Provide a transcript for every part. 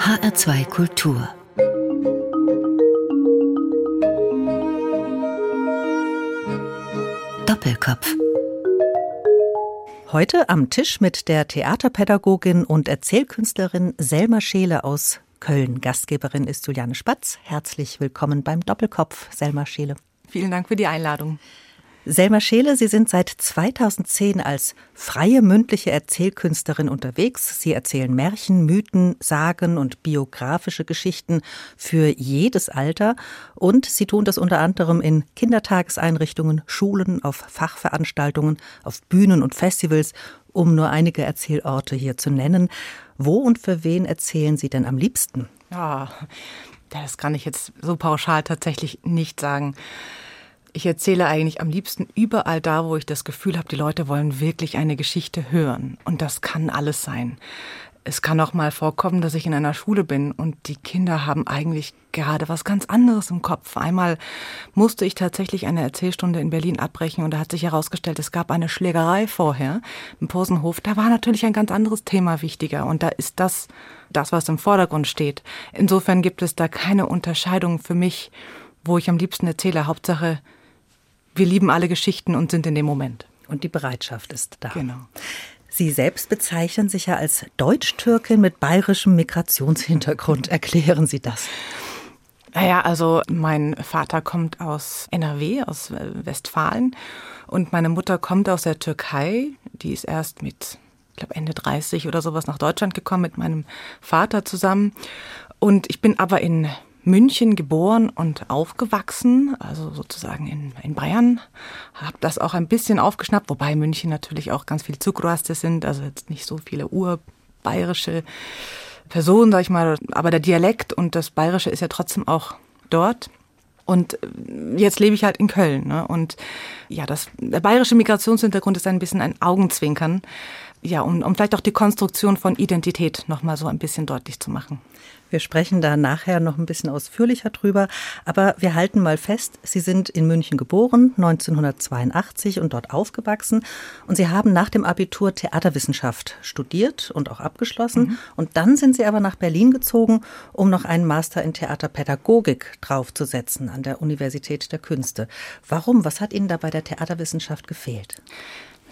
HR2 Kultur Doppelkopf Heute am Tisch mit der Theaterpädagogin und Erzählkünstlerin Selma Scheele aus Köln. Gastgeberin ist Juliane Spatz. Herzlich willkommen beim Doppelkopf, Selma Scheele. Vielen Dank für die Einladung. Selma Scheele, Sie sind seit 2010 als freie mündliche Erzählkünstlerin unterwegs. Sie erzählen Märchen, Mythen, Sagen und biografische Geschichten für jedes Alter. Und Sie tun das unter anderem in Kindertageseinrichtungen, Schulen, auf Fachveranstaltungen, auf Bühnen und Festivals, um nur einige Erzählorte hier zu nennen. Wo und für wen erzählen Sie denn am liebsten? Ja, das kann ich jetzt so pauschal tatsächlich nicht sagen. Ich erzähle eigentlich am liebsten überall da, wo ich das Gefühl habe, die Leute wollen wirklich eine Geschichte hören. Und das kann alles sein. Es kann auch mal vorkommen, dass ich in einer Schule bin und die Kinder haben eigentlich gerade was ganz anderes im Kopf. Einmal musste ich tatsächlich eine Erzählstunde in Berlin abbrechen und da hat sich herausgestellt, es gab eine Schlägerei vorher im Posenhof. Da war natürlich ein ganz anderes Thema wichtiger und da ist das das, was im Vordergrund steht. Insofern gibt es da keine Unterscheidung für mich, wo ich am liebsten erzähle. Hauptsache, wir lieben alle Geschichten und sind in dem Moment. Und die Bereitschaft ist da. Genau. Sie selbst bezeichnen sich ja als Deutsch-Türkin mit bayerischem Migrationshintergrund. Erklären Sie das. Naja, also mein Vater kommt aus NRW, aus Westfalen und meine Mutter kommt aus der Türkei. Die ist erst mit, ich glaube, Ende 30 oder sowas nach Deutschland gekommen mit meinem Vater zusammen. Und ich bin aber in München geboren und aufgewachsen, also sozusagen in, in Bayern. Habe das auch ein bisschen aufgeschnappt, wobei München natürlich auch ganz viel Zugraste sind, also jetzt nicht so viele urbayerische Personen, sag ich mal, aber der Dialekt und das Bayerische ist ja trotzdem auch dort. Und jetzt lebe ich halt in Köln. Ne? Und ja, das, der bayerische Migrationshintergrund ist ein bisschen ein Augenzwinkern. Ja, um, um vielleicht auch die Konstruktion von Identität nochmal so ein bisschen deutlich zu machen. Wir sprechen da nachher noch ein bisschen ausführlicher drüber. Aber wir halten mal fest, Sie sind in München geboren, 1982 und dort aufgewachsen. Und Sie haben nach dem Abitur Theaterwissenschaft studiert und auch abgeschlossen. Mhm. Und dann sind Sie aber nach Berlin gezogen, um noch einen Master in Theaterpädagogik draufzusetzen an der Universität der Künste. Warum? Was hat Ihnen da bei der Theaterwissenschaft gefehlt?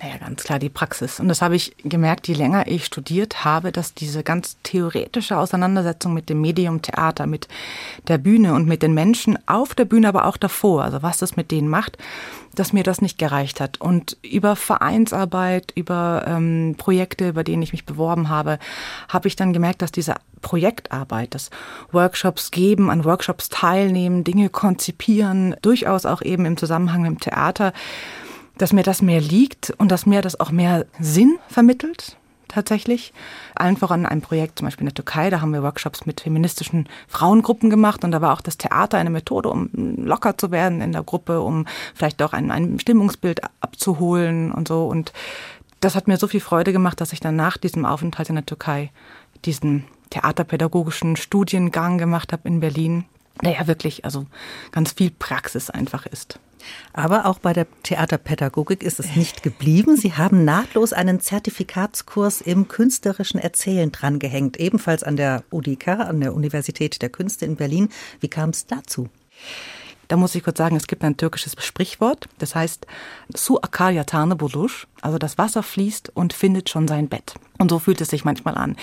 Naja, ganz klar die Praxis. Und das habe ich gemerkt, je länger ich studiert habe, dass diese ganz theoretische Auseinandersetzung mit dem Medium Theater, mit der Bühne und mit den Menschen auf der Bühne, aber auch davor, also was das mit denen macht, dass mir das nicht gereicht hat. Und über Vereinsarbeit, über ähm, Projekte, über denen ich mich beworben habe, habe ich dann gemerkt, dass diese Projektarbeit, das Workshops geben, an Workshops teilnehmen, Dinge konzipieren, durchaus auch eben im Zusammenhang mit dem Theater, dass mir das mehr liegt und dass mir das auch mehr Sinn vermittelt tatsächlich. Allen voran ein Projekt, zum Beispiel in der Türkei, da haben wir Workshops mit feministischen Frauengruppen gemacht und da war auch das Theater eine Methode, um locker zu werden in der Gruppe, um vielleicht auch ein, ein Stimmungsbild abzuholen und so. Und das hat mir so viel Freude gemacht, dass ich dann nach diesem Aufenthalt in der Türkei diesen theaterpädagogischen Studiengang gemacht habe in Berlin, der ja wirklich also ganz viel Praxis einfach ist. Aber auch bei der Theaterpädagogik ist es nicht geblieben. Sie haben nahtlos einen Zertifikatskurs im künstlerischen Erzählen drangehängt, ebenfalls an der UDK, an der Universität der Künste in Berlin. Wie kam es dazu? Da muss ich kurz sagen, es gibt ein türkisches Sprichwort, das heißt Su akar yatağını bulur, also das Wasser fließt und findet schon sein Bett. Und so fühlt es sich manchmal an.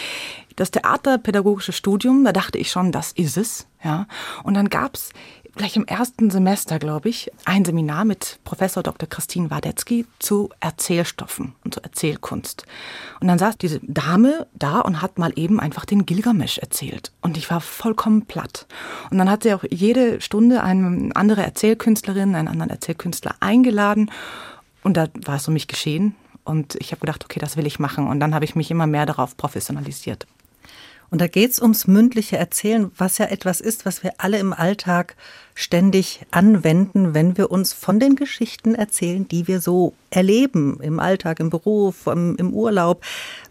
Das theaterpädagogische Studium, da dachte ich schon, das ist es. Ja. Und dann gab's gleich im ersten Semester, glaube ich, ein Seminar mit Professor Dr. Christine Wadetzky zu Erzählstoffen und zu Erzählkunst. Und dann saß diese Dame da und hat mal eben einfach den Gilgamesch erzählt. Und ich war vollkommen platt. Und dann hat sie auch jede Stunde eine andere Erzählkünstlerin, einen anderen Erzählkünstler eingeladen. Und da war es um mich geschehen. Und ich habe gedacht, okay, das will ich machen. Und dann habe ich mich immer mehr darauf professionalisiert. Und da geht es ums mündliche Erzählen, was ja etwas ist, was wir alle im Alltag ständig anwenden, wenn wir uns von den Geschichten erzählen, die wir so erleben im Alltag, im Beruf, im, im Urlaub.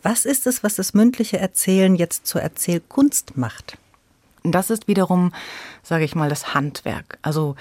Was ist es, was das mündliche Erzählen jetzt zur Erzählkunst macht? Das ist wiederum, sage ich mal, das Handwerk. Also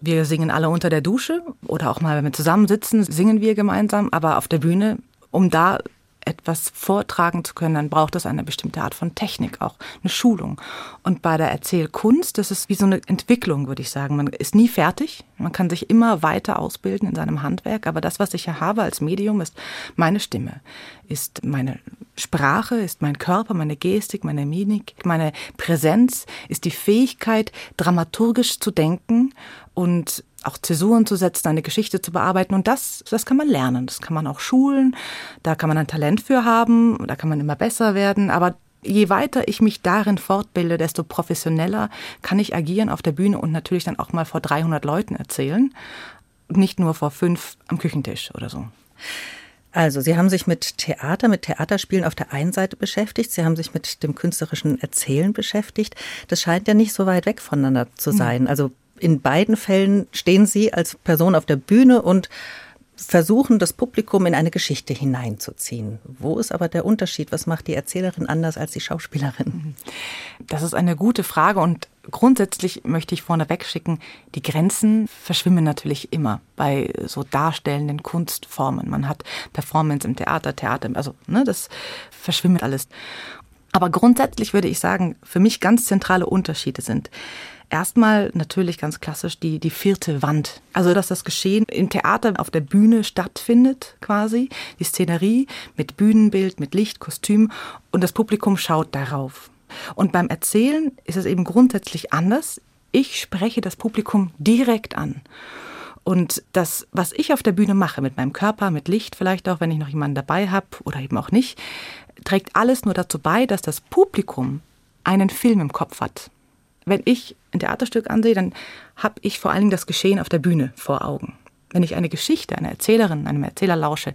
wir singen alle unter der Dusche oder auch mal, wenn wir zusammensitzen, singen wir gemeinsam, aber auf der Bühne, um da etwas vortragen zu können, dann braucht es eine bestimmte Art von Technik, auch eine Schulung. Und bei der Erzählkunst, das ist wie so eine Entwicklung, würde ich sagen. Man ist nie fertig. Man kann sich immer weiter ausbilden in seinem Handwerk. Aber das, was ich hier habe als Medium, ist meine Stimme, ist meine Sprache, ist mein Körper, meine Gestik, meine Mimik, meine Präsenz, ist die Fähigkeit, dramaturgisch zu denken und auch Zäsuren zu setzen, eine Geschichte zu bearbeiten. Und das, das kann man lernen. Das kann man auch schulen. Da kann man ein Talent für haben. Da kann man immer besser werden. Aber je weiter ich mich darin fortbilde, desto professioneller kann ich agieren auf der Bühne und natürlich dann auch mal vor 300 Leuten erzählen. Nicht nur vor fünf am Küchentisch oder so. Also, Sie haben sich mit Theater, mit Theaterspielen auf der einen Seite beschäftigt, Sie haben sich mit dem künstlerischen Erzählen beschäftigt. Das scheint ja nicht so weit weg voneinander zu hm. sein. Also in beiden Fällen stehen Sie als Person auf der Bühne und versuchen, das Publikum in eine Geschichte hineinzuziehen. Wo ist aber der Unterschied? Was macht die Erzählerin anders als die Schauspielerin? Das ist eine gute Frage und grundsätzlich möchte ich vorneweg schicken, die Grenzen verschwimmen natürlich immer bei so darstellenden Kunstformen. Man hat Performance im Theater, Theater, also ne, das verschwimmt alles. Aber grundsätzlich würde ich sagen, für mich ganz zentrale Unterschiede sind, Erstmal natürlich ganz klassisch die, die vierte Wand. Also, dass das Geschehen im Theater auf der Bühne stattfindet, quasi. Die Szenerie mit Bühnenbild, mit Licht, Kostüm und das Publikum schaut darauf. Und beim Erzählen ist es eben grundsätzlich anders. Ich spreche das Publikum direkt an. Und das, was ich auf der Bühne mache, mit meinem Körper, mit Licht, vielleicht auch, wenn ich noch jemanden dabei habe oder eben auch nicht, trägt alles nur dazu bei, dass das Publikum einen Film im Kopf hat wenn ich ein Theaterstück ansehe, dann habe ich vor allen Dingen das Geschehen auf der Bühne vor Augen. Wenn ich eine Geschichte, eine Erzählerin, einem Erzähler lausche,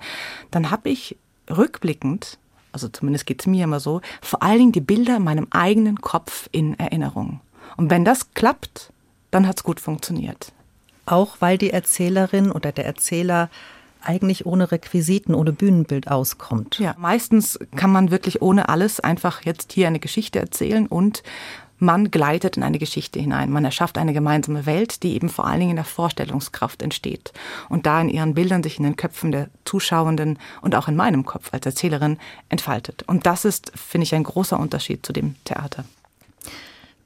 dann habe ich rückblickend, also zumindest geht es mir immer so, vor allen Dingen die Bilder in meinem eigenen Kopf in Erinnerung. Und wenn das klappt, dann hat es gut funktioniert. Auch weil die Erzählerin oder der Erzähler eigentlich ohne Requisiten, ohne Bühnenbild auskommt. Ja, meistens kann man wirklich ohne alles einfach jetzt hier eine Geschichte erzählen und man gleitet in eine Geschichte hinein. Man erschafft eine gemeinsame Welt, die eben vor allen Dingen in der Vorstellungskraft entsteht und da in ihren Bildern sich in den Köpfen der Zuschauenden und auch in meinem Kopf als Erzählerin entfaltet. Und das ist, finde ich, ein großer Unterschied zu dem Theater.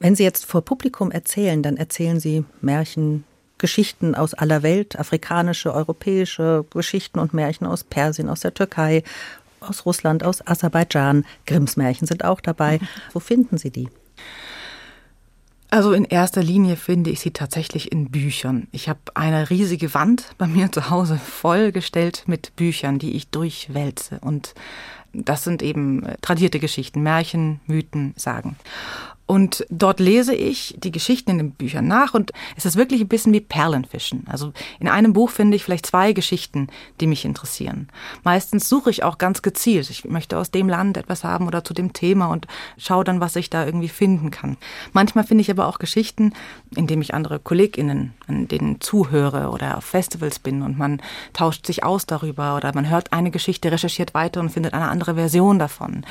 Wenn Sie jetzt vor Publikum erzählen, dann erzählen Sie Märchen, Geschichten aus aller Welt, afrikanische, europäische Geschichten und Märchen aus Persien, aus der Türkei, aus Russland, aus Aserbaidschan. Grimms Märchen sind auch dabei. Wo finden Sie die? Also in erster Linie finde ich sie tatsächlich in Büchern. Ich habe eine riesige Wand bei mir zu Hause vollgestellt mit Büchern, die ich durchwälze. Und das sind eben tradierte Geschichten, Märchen, Mythen, Sagen. Und dort lese ich die Geschichten in den Büchern nach und es ist wirklich ein bisschen wie Perlenfischen. Also in einem Buch finde ich vielleicht zwei Geschichten, die mich interessieren. Meistens suche ich auch ganz gezielt. Ich möchte aus dem Land etwas haben oder zu dem Thema und schaue dann, was ich da irgendwie finden kann. Manchmal finde ich aber auch Geschichten, indem ich andere KollegInnen, an denen zuhöre oder auf Festivals bin und man tauscht sich aus darüber oder man hört eine Geschichte, recherchiert weiter und findet eine andere Version davon.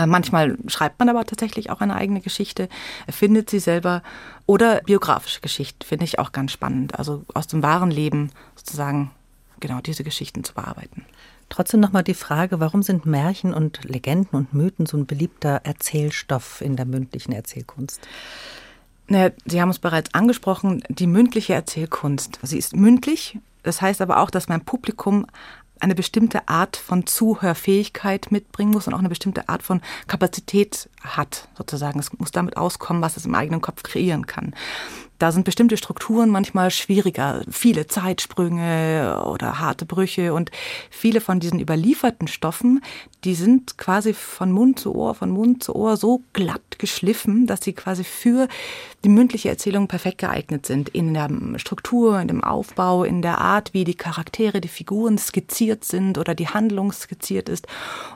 Äh, manchmal schreibt man aber tatsächlich auch eine eigene Geschichte, erfindet sie selber oder biografische Geschichten finde ich auch ganz spannend. Also aus dem wahren Leben sozusagen genau diese Geschichten zu bearbeiten. Trotzdem nochmal die Frage, warum sind Märchen und Legenden und Mythen so ein beliebter Erzählstoff in der mündlichen Erzählkunst? Na, Sie haben es bereits angesprochen, die mündliche Erzählkunst. Sie ist mündlich, das heißt aber auch, dass mein Publikum eine bestimmte Art von Zuhörfähigkeit mitbringen muss und auch eine bestimmte Art von Kapazität hat, sozusagen. Es muss damit auskommen, was es im eigenen Kopf kreieren kann. Da sind bestimmte Strukturen manchmal schwieriger, viele Zeitsprünge oder harte Brüche und viele von diesen überlieferten Stoffen, die sind quasi von Mund zu Ohr, von Mund zu Ohr so glatt geschliffen, dass sie quasi für die mündliche Erzählung perfekt geeignet sind. In der Struktur, in dem Aufbau, in der Art, wie die Charaktere, die Figuren skizziert sind oder die Handlung skizziert ist.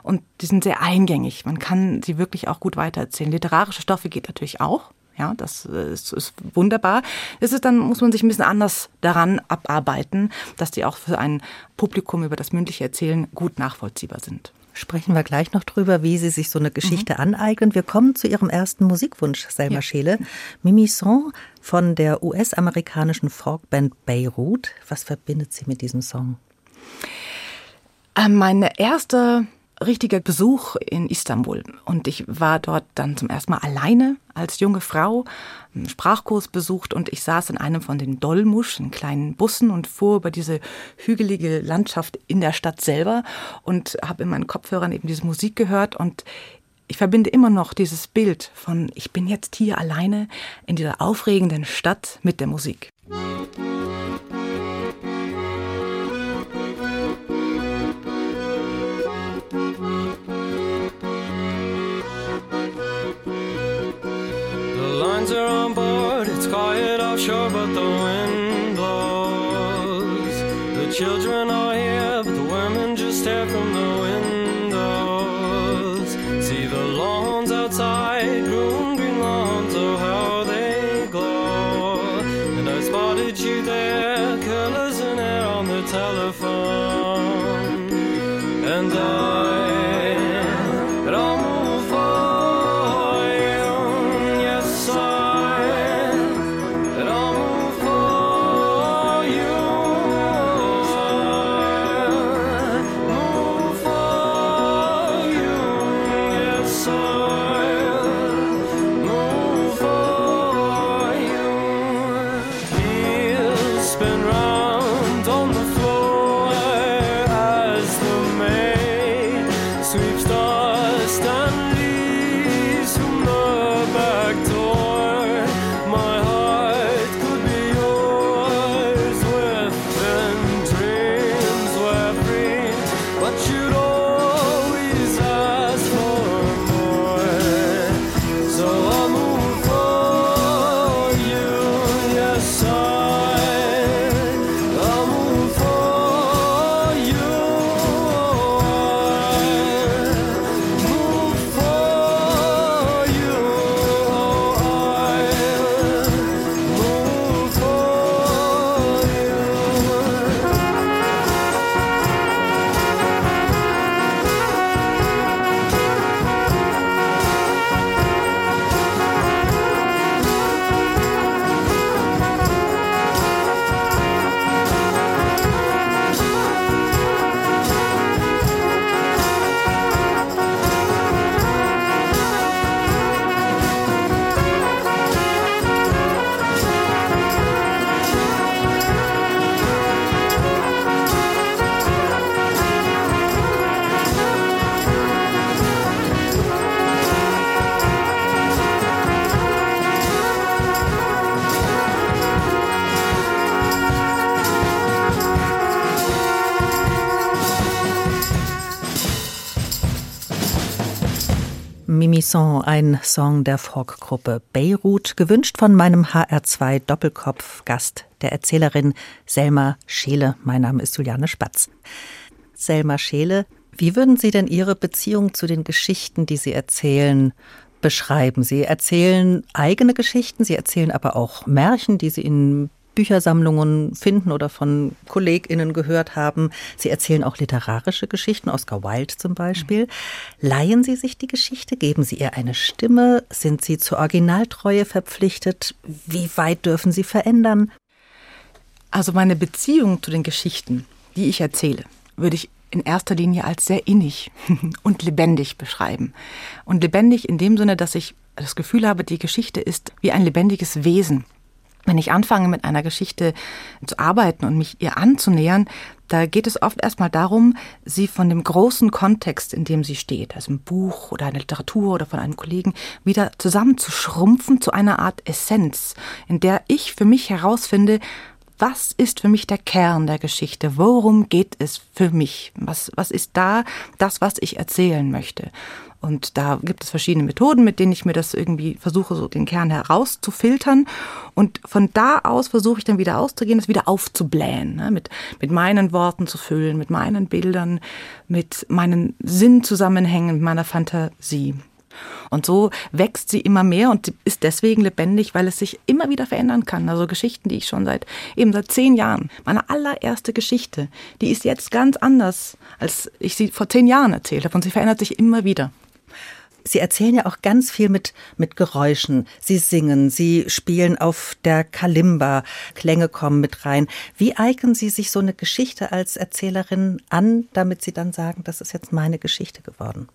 Und die sind sehr eingängig. Man kann sie wirklich auch gut weitererzählen. Literarische Stoffe geht natürlich auch. Ja, das ist, ist wunderbar. Es ist dann, muss man sich ein bisschen anders daran abarbeiten, dass die auch für ein Publikum über das mündliche Erzählen gut nachvollziehbar sind. Sprechen wir gleich noch drüber, wie Sie sich so eine Geschichte mhm. aneignen. Wir kommen zu Ihrem ersten Musikwunsch, Selma ja. Scheele. Mimi Song von der US-amerikanischen Folkband Beirut. Was verbindet Sie mit diesem Song? Ähm, meine erste richtiger Besuch in Istanbul. Und ich war dort dann zum ersten Mal alleine als junge Frau, einen Sprachkurs besucht und ich saß in einem von den Dolmusch, in kleinen Bussen und fuhr über diese hügelige Landschaft in der Stadt selber und habe in meinen Kopfhörern eben diese Musik gehört und ich verbinde immer noch dieses Bild von, ich bin jetzt hier alleine in dieser aufregenden Stadt mit der Musik. Offshore, but the wind blows. The children are here, ein Song der Folkgruppe Beirut, gewünscht von meinem HR2 Doppelkopf-Gast, der Erzählerin Selma Scheele. Mein Name ist Juliane Spatz. Selma Scheele, wie würden Sie denn Ihre Beziehung zu den Geschichten, die Sie erzählen, beschreiben? Sie erzählen eigene Geschichten, Sie erzählen aber auch Märchen, die Sie in Büchersammlungen finden oder von KollegInnen gehört haben. Sie erzählen auch literarische Geschichten, Oscar Wilde zum Beispiel. Leihen Sie sich die Geschichte? Geben Sie ihr eine Stimme? Sind Sie zur Originaltreue verpflichtet? Wie weit dürfen Sie verändern? Also meine Beziehung zu den Geschichten, die ich erzähle, würde ich in erster Linie als sehr innig und lebendig beschreiben. Und lebendig in dem Sinne, dass ich das Gefühl habe, die Geschichte ist wie ein lebendiges Wesen wenn ich anfange mit einer Geschichte zu arbeiten und mich ihr anzunähern, da geht es oft erstmal darum, sie von dem großen Kontext, in dem sie steht, also ein Buch oder eine Literatur oder von einem Kollegen, wieder zusammenzuschrumpfen zu einer Art Essenz, in der ich für mich herausfinde, was ist für mich der Kern der Geschichte? Worum geht es für mich? Was, was ist da das, was ich erzählen möchte? Und da gibt es verschiedene Methoden, mit denen ich mir das irgendwie versuche, so den Kern herauszufiltern. Und von da aus versuche ich dann wieder auszugehen, das wieder aufzublähen, ne? mit, mit meinen Worten zu füllen, mit meinen Bildern, mit meinen Sinnzusammenhängen, mit meiner Fantasie. Und so wächst sie immer mehr und ist deswegen lebendig, weil es sich immer wieder verändern kann. Also Geschichten, die ich schon seit eben seit zehn Jahren, meine allererste Geschichte, die ist jetzt ganz anders, als ich sie vor zehn Jahren erzählt habe und sie verändert sich immer wieder. Sie erzählen ja auch ganz viel mit, mit Geräuschen. Sie singen, Sie spielen auf der Kalimba, Klänge kommen mit rein. Wie eignen Sie sich so eine Geschichte als Erzählerin an, damit Sie dann sagen, das ist jetzt meine Geschichte geworden?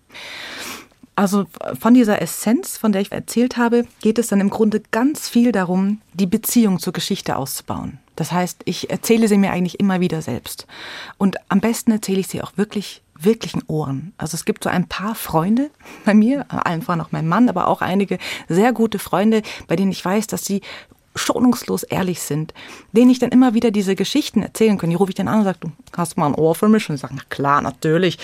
Also von dieser Essenz, von der ich erzählt habe, geht es dann im Grunde ganz viel darum, die Beziehung zur Geschichte auszubauen. Das heißt, ich erzähle sie mir eigentlich immer wieder selbst. Und am besten erzähle ich sie auch wirklich wirklichen Ohren. Also es gibt so ein paar Freunde bei mir, allen voran auch mein Mann, aber auch einige sehr gute Freunde, bei denen ich weiß, dass sie schonungslos ehrlich sind, denen ich dann immer wieder diese Geschichten erzählen kann. Die rufe ich dann an und sage, du hast mal ein Ohr für mich? Und ich sage, na klar, natürlich.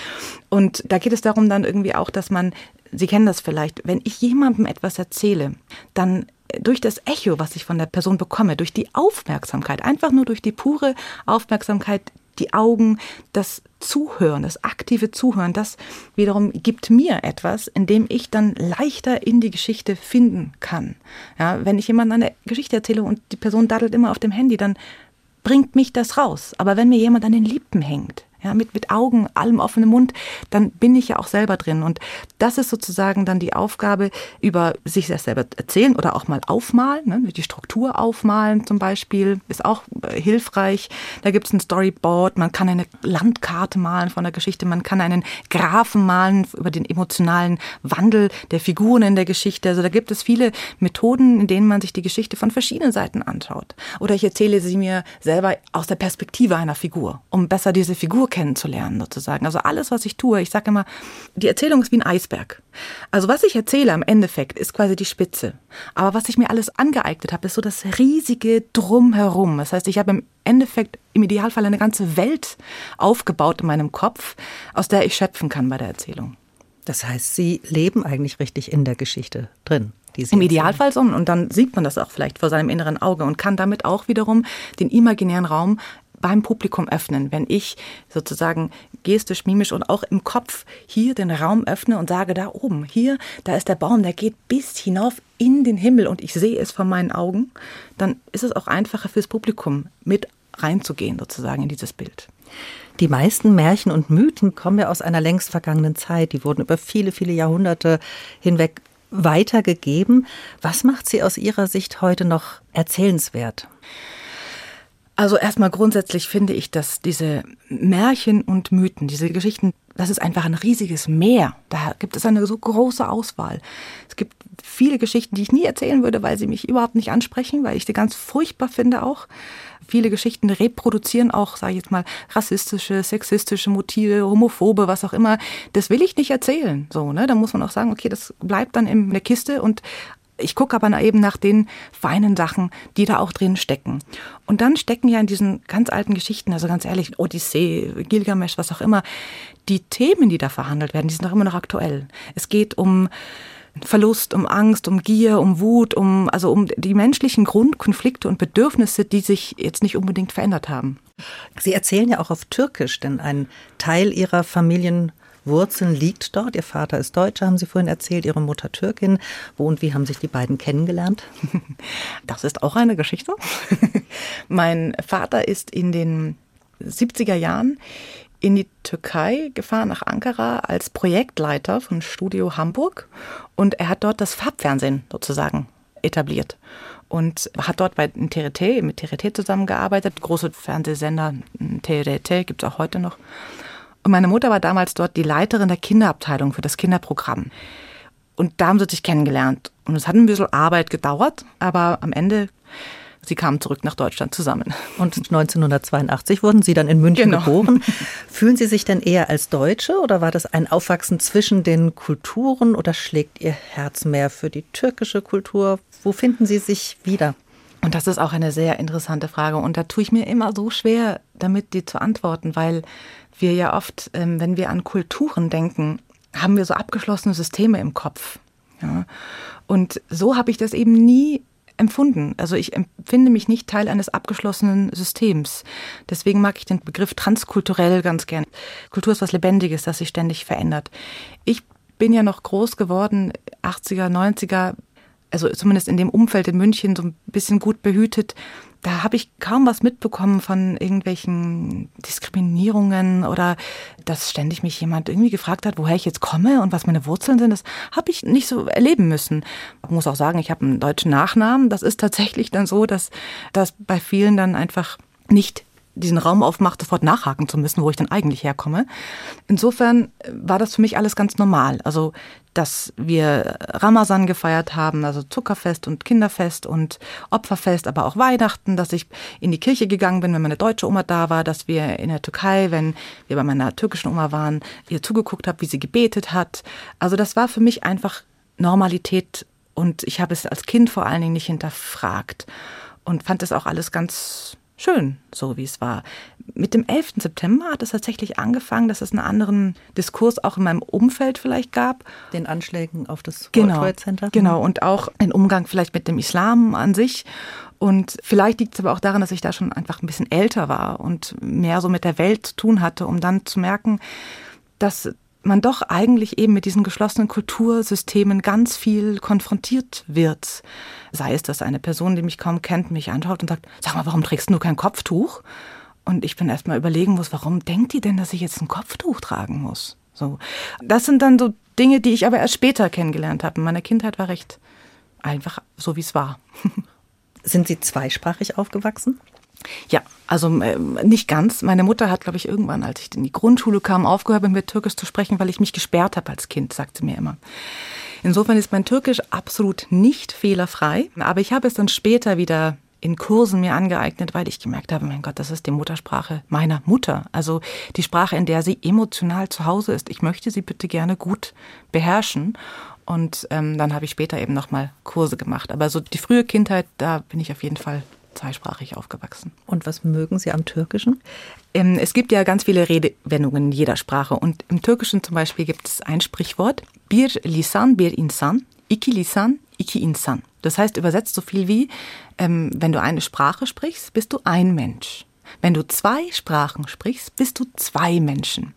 Und da geht es darum dann irgendwie auch, dass man, Sie kennen das vielleicht, wenn ich jemandem etwas erzähle, dann durch das Echo, was ich von der Person bekomme, durch die Aufmerksamkeit, einfach nur durch die pure Aufmerksamkeit, die Augen, das Zuhören, das aktive Zuhören, das wiederum gibt mir etwas, in dem ich dann leichter in die Geschichte finden kann. Ja, wenn ich jemandem eine Geschichte erzähle und die Person daddelt immer auf dem Handy, dann bringt mich das raus. Aber wenn mir jemand an den Lippen hängt, ja, mit, mit Augen, allem offenem Mund, dann bin ich ja auch selber drin. Und das ist sozusagen dann die Aufgabe, über sich das selber erzählen oder auch mal aufmalen, ne? die Struktur aufmalen zum Beispiel, ist auch äh, hilfreich. Da gibt es ein Storyboard, man kann eine Landkarte malen von der Geschichte, man kann einen Graphen malen über den emotionalen Wandel der Figuren in der Geschichte. Also da gibt es viele Methoden, in denen man sich die Geschichte von verschiedenen Seiten anschaut. Oder ich erzähle sie mir selber aus der Perspektive einer Figur, um besser diese Figur kennenzulernen, sozusagen. Also alles, was ich tue, ich sage immer, die Erzählung ist wie ein Eisberg. Also was ich erzähle am Endeffekt ist quasi die Spitze. Aber was ich mir alles angeeignet habe, ist so das riesige Drumherum. Das heißt, ich habe im Endeffekt im Idealfall eine ganze Welt aufgebaut in meinem Kopf, aus der ich schöpfen kann bei der Erzählung. Das heißt, Sie leben eigentlich richtig in der Geschichte drin. Im Idealfall so. Und dann sieht man das auch vielleicht vor seinem inneren Auge und kann damit auch wiederum den imaginären Raum beim Publikum öffnen, wenn ich sozusagen gestisch, mimisch und auch im Kopf hier den Raum öffne und sage, da oben, hier, da ist der Baum, der geht bis hinauf in den Himmel und ich sehe es vor meinen Augen, dann ist es auch einfacher fürs Publikum mit reinzugehen sozusagen in dieses Bild. Die meisten Märchen und Mythen kommen ja aus einer längst vergangenen Zeit. Die wurden über viele, viele Jahrhunderte hinweg weitergegeben. Was macht sie aus Ihrer Sicht heute noch erzählenswert? Also erstmal grundsätzlich finde ich, dass diese Märchen und Mythen, diese Geschichten, das ist einfach ein riesiges Meer. Da gibt es eine so große Auswahl. Es gibt viele Geschichten, die ich nie erzählen würde, weil sie mich überhaupt nicht ansprechen, weil ich sie ganz furchtbar finde auch. Viele Geschichten reproduzieren auch, sage ich jetzt mal, rassistische, sexistische Motive, homophobe, was auch immer. Das will ich nicht erzählen. So, ne? Da muss man auch sagen, okay, das bleibt dann in der Kiste und ich gucke aber eben nach den feinen Sachen, die da auch drin stecken. Und dann stecken ja in diesen ganz alten Geschichten, also ganz ehrlich, Odyssee, Gilgamesh, was auch immer, die Themen, die da verhandelt werden, die sind auch immer noch aktuell. Es geht um Verlust, um Angst, um Gier, um Wut, um also um die menschlichen Grundkonflikte und Bedürfnisse, die sich jetzt nicht unbedingt verändert haben. Sie erzählen ja auch auf Türkisch, denn ein Teil Ihrer Familien Wurzeln liegt dort. Ihr Vater ist Deutscher, haben Sie vorhin erzählt, Ihre Mutter Türkin. Wo und wie haben sich die beiden kennengelernt? Das ist auch eine Geschichte. mein Vater ist in den 70er Jahren in die Türkei gefahren, nach Ankara, als Projektleiter von Studio Hamburg. Und er hat dort das Farbfernsehen sozusagen etabliert und hat dort bei TRT, mit TRT zusammengearbeitet. Große Fernsehsender, TRT gibt es auch heute noch. Und meine Mutter war damals dort die Leiterin der Kinderabteilung für das Kinderprogramm. Und da haben sie sich kennengelernt. Und es hat ein bisschen Arbeit gedauert, aber am Ende, sie kamen zurück nach Deutschland zusammen. Und 1982 wurden Sie dann in München genau. geboren. Fühlen Sie sich denn eher als Deutsche oder war das ein Aufwachsen zwischen den Kulturen oder schlägt Ihr Herz mehr für die türkische Kultur? Wo finden Sie sich wieder? Und das ist auch eine sehr interessante Frage. Und da tue ich mir immer so schwer, damit die zu antworten, weil wir ja oft, ähm, wenn wir an Kulturen denken, haben wir so abgeschlossene Systeme im Kopf. Ja? Und so habe ich das eben nie empfunden. Also ich empfinde mich nicht Teil eines abgeschlossenen Systems. Deswegen mag ich den Begriff transkulturell ganz gern. Kultur ist was Lebendiges, das sich ständig verändert. Ich bin ja noch groß geworden, 80er, 90er, also zumindest in dem Umfeld in München so ein bisschen gut behütet, da habe ich kaum was mitbekommen von irgendwelchen Diskriminierungen oder dass ständig mich jemand irgendwie gefragt hat, woher ich jetzt komme und was meine Wurzeln sind. Das habe ich nicht so erleben müssen. Ich muss auch sagen, ich habe einen deutschen Nachnamen. Das ist tatsächlich dann so, dass das bei vielen dann einfach nicht diesen Raum aufmacht, sofort nachhaken zu müssen, wo ich denn eigentlich herkomme. Insofern war das für mich alles ganz normal. Also, dass wir Ramazan gefeiert haben, also Zuckerfest und Kinderfest und Opferfest, aber auch Weihnachten, dass ich in die Kirche gegangen bin, wenn meine deutsche Oma da war, dass wir in der Türkei, wenn wir bei meiner türkischen Oma waren, ihr zugeguckt habe, wie sie gebetet hat. Also das war für mich einfach Normalität und ich habe es als Kind vor allen Dingen nicht hinterfragt und fand es auch alles ganz schön, so wie es war. Mit dem 11. September hat es tatsächlich angefangen, dass es einen anderen Diskurs auch in meinem Umfeld vielleicht gab. Den Anschlägen auf das genau, World Trade Center. Genau, und auch den Umgang vielleicht mit dem Islam an sich. Und vielleicht liegt es aber auch daran, dass ich da schon einfach ein bisschen älter war und mehr so mit der Welt zu tun hatte, um dann zu merken, dass man doch eigentlich eben mit diesen geschlossenen Kultursystemen ganz viel konfrontiert wird. Sei es, dass eine Person, die mich kaum kennt, mich anschaut und sagt, sag mal, warum trägst du kein Kopftuch? Und ich bin erst mal überlegen muss, warum denkt die denn, dass ich jetzt ein Kopftuch tragen muss? So. Das sind dann so Dinge, die ich aber erst später kennengelernt habe. Meine Kindheit war recht einfach so, wie es war. Sind Sie zweisprachig aufgewachsen? Ja, also äh, nicht ganz. Meine Mutter hat, glaube ich, irgendwann, als ich in die Grundschule kam, aufgehört, mit mir Türkisch zu sprechen, weil ich mich gesperrt habe als Kind, sagt sie mir immer. Insofern ist mein Türkisch absolut nicht fehlerfrei, aber ich habe es dann später wieder in Kursen mir angeeignet, weil ich gemerkt habe, mein Gott, das ist die Muttersprache meiner Mutter. Also die Sprache, in der sie emotional zu Hause ist. Ich möchte sie bitte gerne gut beherrschen. Und ähm, dann habe ich später eben nochmal Kurse gemacht. Aber so die frühe Kindheit, da bin ich auf jeden Fall zweisprachig aufgewachsen. Und was mögen Sie am Türkischen? Ähm, es gibt ja ganz viele Redewendungen in jeder Sprache. Und im Türkischen zum Beispiel gibt es ein Sprichwort, Bir lisan bir insan, iki lisan, iki insan. Das heißt übersetzt so viel wie, ähm, wenn du eine Sprache sprichst, bist du ein Mensch. Wenn du zwei Sprachen sprichst, bist du zwei Menschen.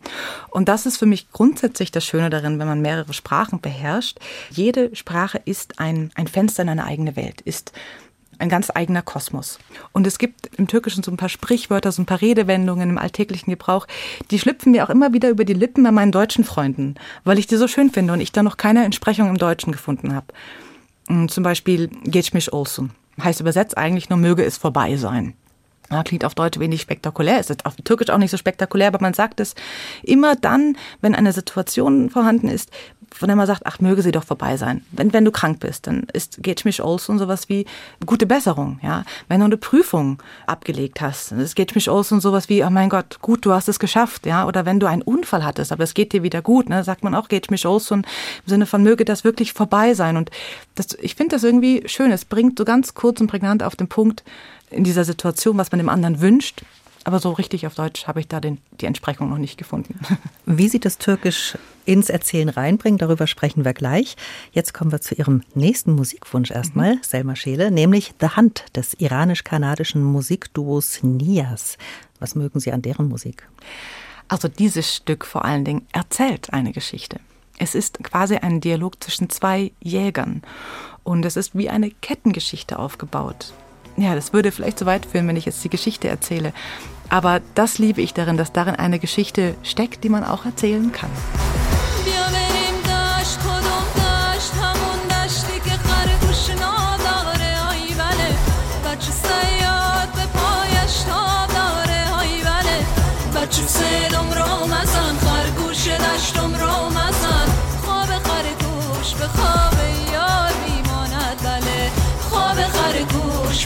Und das ist für mich grundsätzlich das Schöne darin, wenn man mehrere Sprachen beherrscht. Jede Sprache ist ein, ein Fenster in eine eigene Welt, ist ein ganz eigener Kosmos. Und es gibt im Türkischen so ein paar Sprichwörter, so ein paar Redewendungen im alltäglichen Gebrauch, die schlüpfen mir auch immer wieder über die Lippen bei meinen deutschen Freunden, weil ich die so schön finde und ich da noch keine Entsprechung im Deutschen gefunden habe. Hm, zum Beispiel Geçmiş olsun. Heißt übersetzt eigentlich nur möge es vorbei sein. Ja, klingt auf Deutsch wenig spektakulär, ist auf Türkisch auch nicht so spektakulär, aber man sagt es immer dann, wenn eine Situation vorhanden ist, von der man sagt, ach, möge sie doch vorbei sein. Wenn, wenn du krank bist, dann ist Geçmiş olsun sowas wie gute Besserung, ja. Wenn du eine Prüfung abgelegt hast, dann ist Geçmiş olsun sowas wie, oh mein Gott, gut, du hast es geschafft, ja. Oder wenn du einen Unfall hattest, aber es geht dir wieder gut, ne, sagt man auch Geçmiş olsun im Sinne von, möge das wirklich vorbei sein. Und das, ich finde das irgendwie schön. Es bringt so ganz kurz und prägnant auf den Punkt in dieser Situation, was man dem anderen wünscht aber so richtig auf Deutsch habe ich da den, die Entsprechung noch nicht gefunden. Wie Sie das Türkisch ins Erzählen reinbringen, darüber sprechen wir gleich. Jetzt kommen wir zu Ihrem nächsten Musikwunsch erstmal, mhm. Selma Scheele, nämlich The Hand des iranisch-kanadischen Musikduos Nias. Was mögen Sie an deren Musik? Also dieses Stück vor allen Dingen erzählt eine Geschichte. Es ist quasi ein Dialog zwischen zwei Jägern und es ist wie eine Kettengeschichte aufgebaut ja, das würde vielleicht zu weit führen, wenn ich jetzt die Geschichte erzähle. Aber das liebe ich darin, dass darin eine Geschichte steckt, die man auch erzählen kann. به خواب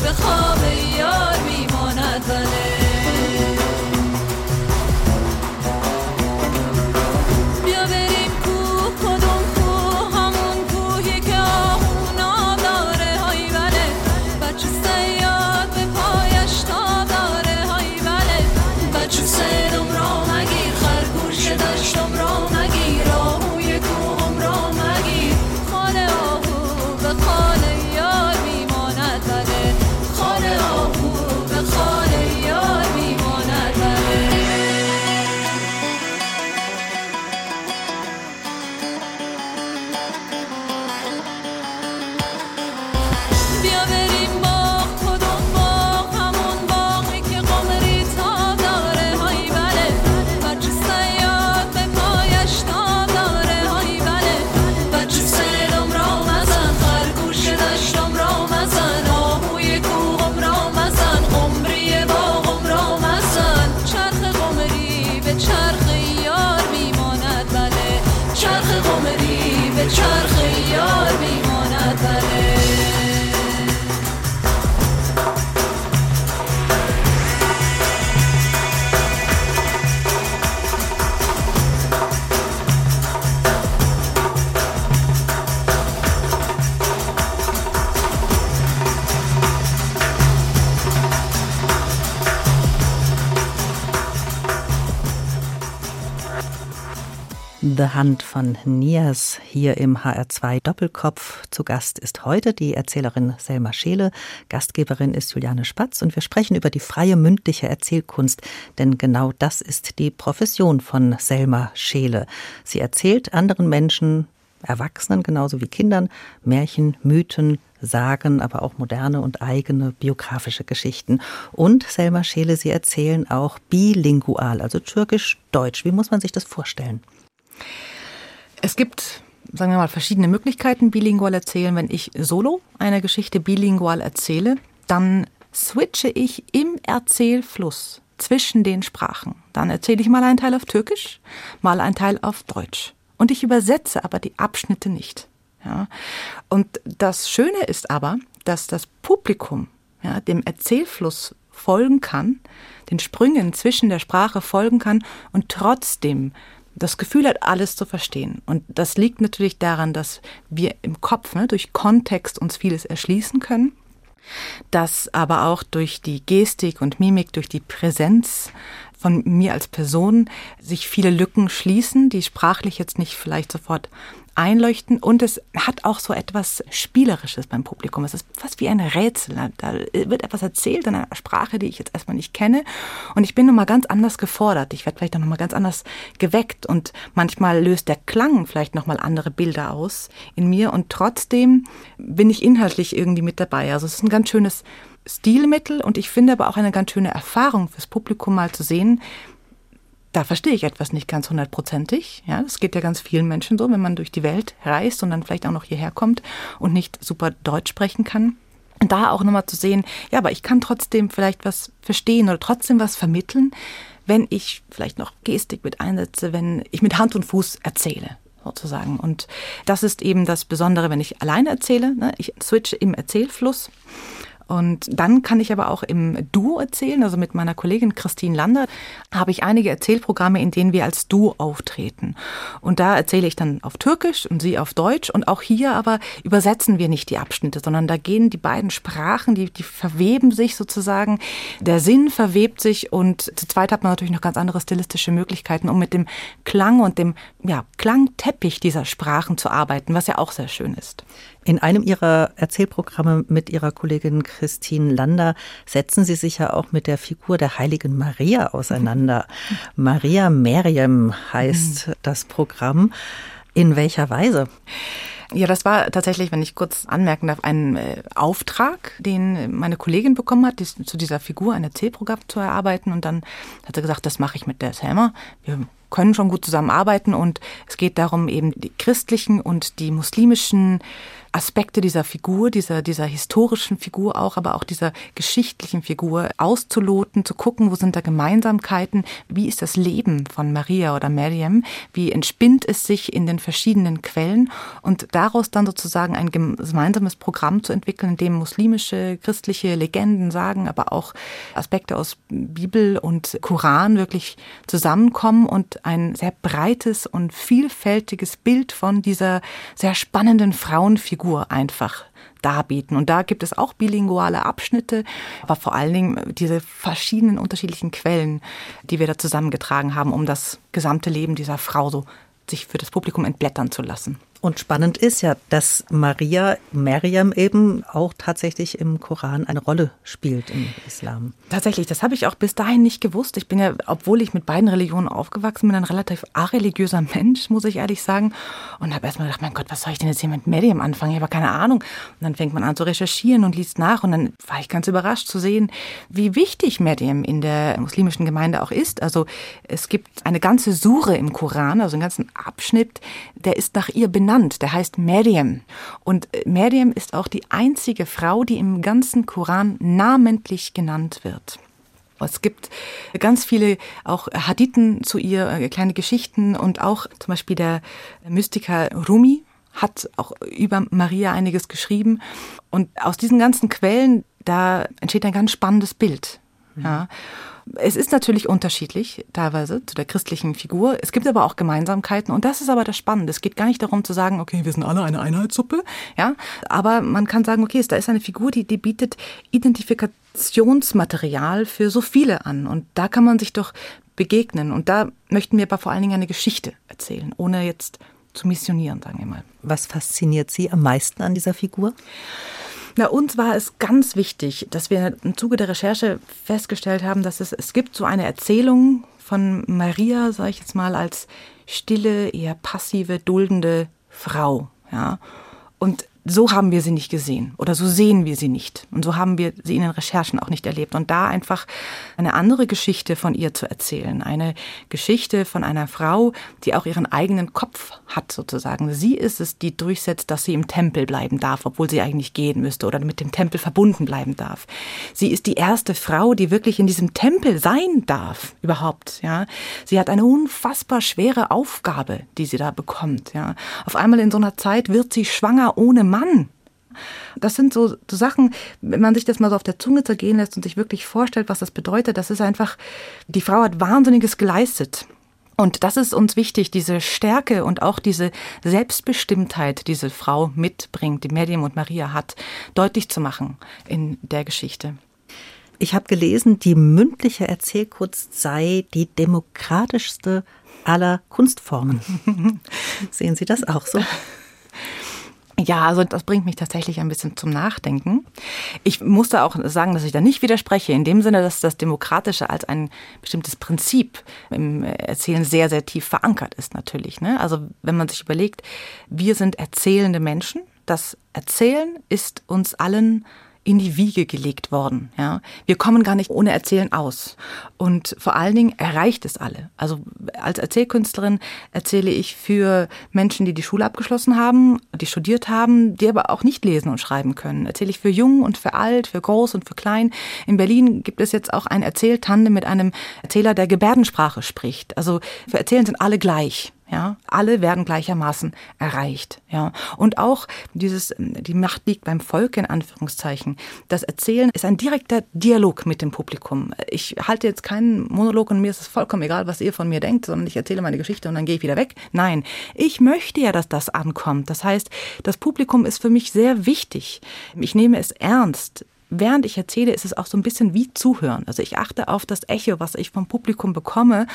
به خواب یار. control. The Hand von Nias hier im HR2 Doppelkopf. Zu Gast ist heute die Erzählerin Selma Scheele. Gastgeberin ist Juliane Spatz und wir sprechen über die freie mündliche Erzählkunst, denn genau das ist die Profession von Selma Scheele. Sie erzählt anderen Menschen, Erwachsenen genauso wie Kindern, Märchen, Mythen, Sagen, aber auch moderne und eigene biografische Geschichten. Und Selma Scheele, Sie erzählen auch bilingual, also türkisch-deutsch. Wie muss man sich das vorstellen? Es gibt, sagen wir mal, verschiedene Möglichkeiten, bilingual erzählen. Wenn ich solo eine Geschichte bilingual erzähle, dann switche ich im Erzählfluss zwischen den Sprachen. Dann erzähle ich mal einen Teil auf Türkisch, mal einen Teil auf Deutsch. Und ich übersetze aber die Abschnitte nicht. Ja. Und das Schöne ist aber, dass das Publikum ja, dem Erzählfluss folgen kann, den Sprüngen zwischen der Sprache folgen kann und trotzdem das Gefühl hat, alles zu verstehen. Und das liegt natürlich daran, dass wir im Kopf ne, durch Kontext uns vieles erschließen können, dass aber auch durch die Gestik und Mimik, durch die Präsenz von mir als Person sich viele Lücken schließen, die sprachlich jetzt nicht vielleicht sofort einleuchten und es hat auch so etwas Spielerisches beim Publikum. Es ist fast wie ein Rätsel. Da wird etwas erzählt in einer Sprache, die ich jetzt erstmal nicht kenne und ich bin nochmal ganz anders gefordert. Ich werde vielleicht auch nochmal ganz anders geweckt und manchmal löst der Klang vielleicht nochmal andere Bilder aus in mir und trotzdem bin ich inhaltlich irgendwie mit dabei. Also es ist ein ganz schönes Stilmittel und ich finde aber auch eine ganz schöne Erfahrung fürs Publikum mal zu sehen, da verstehe ich etwas nicht ganz hundertprozentig. Ja, das geht ja ganz vielen Menschen so, wenn man durch die Welt reist und dann vielleicht auch noch hierher kommt und nicht super Deutsch sprechen kann. Da auch nochmal zu sehen, ja, aber ich kann trotzdem vielleicht was verstehen oder trotzdem was vermitteln, wenn ich vielleicht noch Gestik mit einsetze, wenn ich mit Hand und Fuß erzähle sozusagen. Und das ist eben das Besondere, wenn ich alleine erzähle. Ne? Ich switche im Erzählfluss und dann kann ich aber auch im Duo erzählen, also mit meiner Kollegin Christine Lander habe ich einige Erzählprogramme, in denen wir als Duo auftreten. Und da erzähle ich dann auf Türkisch und sie auf Deutsch. Und auch hier aber übersetzen wir nicht die Abschnitte, sondern da gehen die beiden Sprachen, die, die verweben sich sozusagen. Der Sinn verwebt sich und zu zweit hat man natürlich noch ganz andere stilistische Möglichkeiten, um mit dem Klang und dem ja, Klangteppich dieser Sprachen zu arbeiten, was ja auch sehr schön ist. In einem Ihrer Erzählprogramme mit Ihrer Kollegin Christine Lander setzen Sie sich ja auch mit der Figur der heiligen Maria auseinander. Maria Meriam heißt mhm. das Programm. In welcher Weise? Ja, das war tatsächlich, wenn ich kurz anmerken darf, ein äh, Auftrag, den meine Kollegin bekommen hat, dies, zu dieser Figur ein Erzählprogramm zu erarbeiten. Und dann hat sie gesagt, das mache ich mit der Selma. Wir können schon gut zusammenarbeiten und es geht darum, eben die christlichen und die muslimischen Aspekte dieser Figur, dieser, dieser historischen Figur auch, aber auch dieser geschichtlichen Figur auszuloten, zu gucken, wo sind da Gemeinsamkeiten, wie ist das Leben von Maria oder Miriam, wie entspinnt es sich in den verschiedenen Quellen? Und daraus dann sozusagen ein gemeinsames Programm zu entwickeln, in dem muslimische, christliche Legenden, Sagen, aber auch Aspekte aus Bibel und Koran wirklich zusammenkommen und ein sehr breites und vielfältiges Bild von dieser sehr spannenden Frauenfigur Figur einfach darbieten. Und da gibt es auch bilinguale Abschnitte, aber vor allen Dingen diese verschiedenen unterschiedlichen Quellen, die wir da zusammengetragen haben, um das gesamte Leben dieser Frau so sich für das Publikum entblättern zu lassen. Und spannend ist ja, dass Maria, Miriam eben auch tatsächlich im Koran eine Rolle spielt im Islam. Tatsächlich, das habe ich auch bis dahin nicht gewusst. Ich bin ja, obwohl ich mit beiden Religionen aufgewachsen bin, ein relativ areligiöser Mensch, muss ich ehrlich sagen. Und habe erstmal gedacht, mein Gott, was soll ich denn jetzt hier mit Miriam anfangen? Ich habe keine Ahnung. Und dann fängt man an zu recherchieren und liest nach. Und dann war ich ganz überrascht zu sehen, wie wichtig Miriam in der muslimischen Gemeinde auch ist. Also es gibt eine ganze Sure im Koran, also einen ganzen Abschnitt, der ist nach ihr benannt benannt. Der heißt Meriam. Und äh, Meriam ist auch die einzige Frau, die im ganzen Koran namentlich genannt wird. Es gibt ganz viele auch Hadithen zu ihr, äh, kleine Geschichten und auch zum Beispiel der Mystiker Rumi hat auch über Maria einiges geschrieben. Und aus diesen ganzen Quellen, da entsteht ein ganz spannendes Bild. Ja. Es ist natürlich unterschiedlich, teilweise zu der christlichen Figur. Es gibt aber auch Gemeinsamkeiten und das ist aber das Spannende. Es geht gar nicht darum zu sagen, okay, wir sind alle eine Einheitssuppe, ja. Aber man kann sagen, okay, da ist eine Figur, die, die bietet Identifikationsmaterial für so viele an. Und da kann man sich doch begegnen. Und da möchten wir aber vor allen Dingen eine Geschichte erzählen, ohne jetzt zu missionieren, sagen wir mal. Was fasziniert Sie am meisten an dieser Figur? Na, uns war es ganz wichtig, dass wir im Zuge der Recherche festgestellt haben, dass es, es gibt so eine Erzählung von Maria, sage ich jetzt mal, als stille, eher passive, duldende Frau. Ja. Und so haben wir sie nicht gesehen oder so sehen wir sie nicht. Und so haben wir sie in den Recherchen auch nicht erlebt. Und da einfach eine andere Geschichte von ihr zu erzählen. Eine Geschichte von einer Frau, die auch ihren eigenen Kopf hat sozusagen. Sie ist es, die durchsetzt, dass sie im Tempel bleiben darf, obwohl sie eigentlich gehen müsste oder mit dem Tempel verbunden bleiben darf. Sie ist die erste Frau, die wirklich in diesem Tempel sein darf, überhaupt. Ja, sie hat eine unfassbar schwere Aufgabe, die sie da bekommt. Ja, auf einmal in so einer Zeit wird sie schwanger ohne Mann. Das sind so, so, Sachen, wenn man sich das mal so auf der Zunge zergehen lässt und sich wirklich vorstellt, was das bedeutet, das ist einfach, die Frau hat Wahnsinniges geleistet. Und das ist uns wichtig, diese Stärke und auch diese Selbstbestimmtheit, die diese Frau mitbringt, die Medium und Maria hat, deutlich zu machen in der Geschichte. Ich habe gelesen, die mündliche Erzählkunst sei die demokratischste aller Kunstformen. Sehen Sie das auch so? Ja, also das bringt mich tatsächlich ein bisschen zum Nachdenken. Ich musste auch sagen, dass ich da nicht widerspreche, in dem Sinne, dass das Demokratische als ein bestimmtes Prinzip im Erzählen sehr, sehr tief verankert ist natürlich. Ne? Also wenn man sich überlegt, wir sind erzählende Menschen, das Erzählen ist uns allen in die Wiege gelegt worden. Ja, wir kommen gar nicht ohne Erzählen aus. Und vor allen Dingen erreicht es alle. Also als Erzählkünstlerin erzähle ich für Menschen, die die Schule abgeschlossen haben, die studiert haben, die aber auch nicht lesen und schreiben können. Erzähle ich für jung und für alt, für groß und für klein. In Berlin gibt es jetzt auch ein Erzähltandem mit einem Erzähler, der Gebärdensprache spricht. Also für Erzählen sind alle gleich. Ja, alle werden gleichermaßen erreicht. Ja, und auch dieses, die Macht liegt beim Volk in Anführungszeichen. Das Erzählen ist ein direkter Dialog mit dem Publikum. Ich halte jetzt keinen Monolog und mir ist es vollkommen egal, was ihr von mir denkt, sondern ich erzähle meine Geschichte und dann gehe ich wieder weg. Nein, ich möchte ja, dass das ankommt. Das heißt, das Publikum ist für mich sehr wichtig. Ich nehme es ernst während ich erzähle, ist es auch so ein bisschen wie zuhören. Also ich achte auf das Echo, was ich vom Publikum bekomme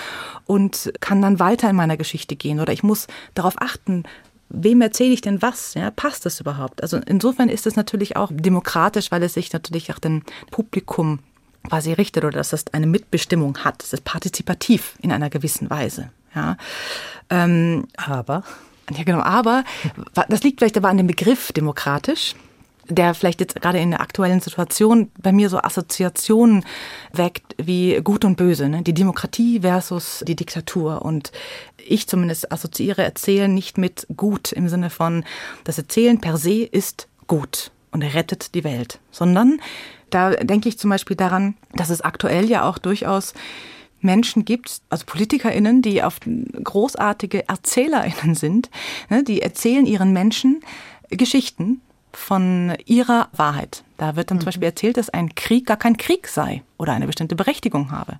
und kann dann weiter in meiner Geschichte gehen. Oder ich muss darauf achten, wem erzähle ich denn was? Ja, passt das überhaupt? Also insofern ist es natürlich auch demokratisch, weil es sich natürlich auch dem Publikum quasi richtet oder dass es eine Mitbestimmung hat. Es ist partizipativ in einer gewissen Weise. Ja. Ähm, aber? Ja, genau. Aber das liegt vielleicht aber an dem Begriff demokratisch der vielleicht jetzt gerade in der aktuellen Situation bei mir so Assoziationen weckt wie Gut und Böse, ne? die Demokratie versus die Diktatur. Und ich zumindest assoziiere Erzählen nicht mit gut im Sinne von, das Erzählen per se ist gut und rettet die Welt, sondern da denke ich zum Beispiel daran, dass es aktuell ja auch durchaus Menschen gibt, also PolitikerInnen, die auf großartige ErzählerInnen sind, ne? die erzählen ihren Menschen Geschichten, von ihrer Wahrheit. Da wird dann mhm. zum Beispiel erzählt, dass ein Krieg gar kein Krieg sei oder eine bestimmte Berechtigung habe.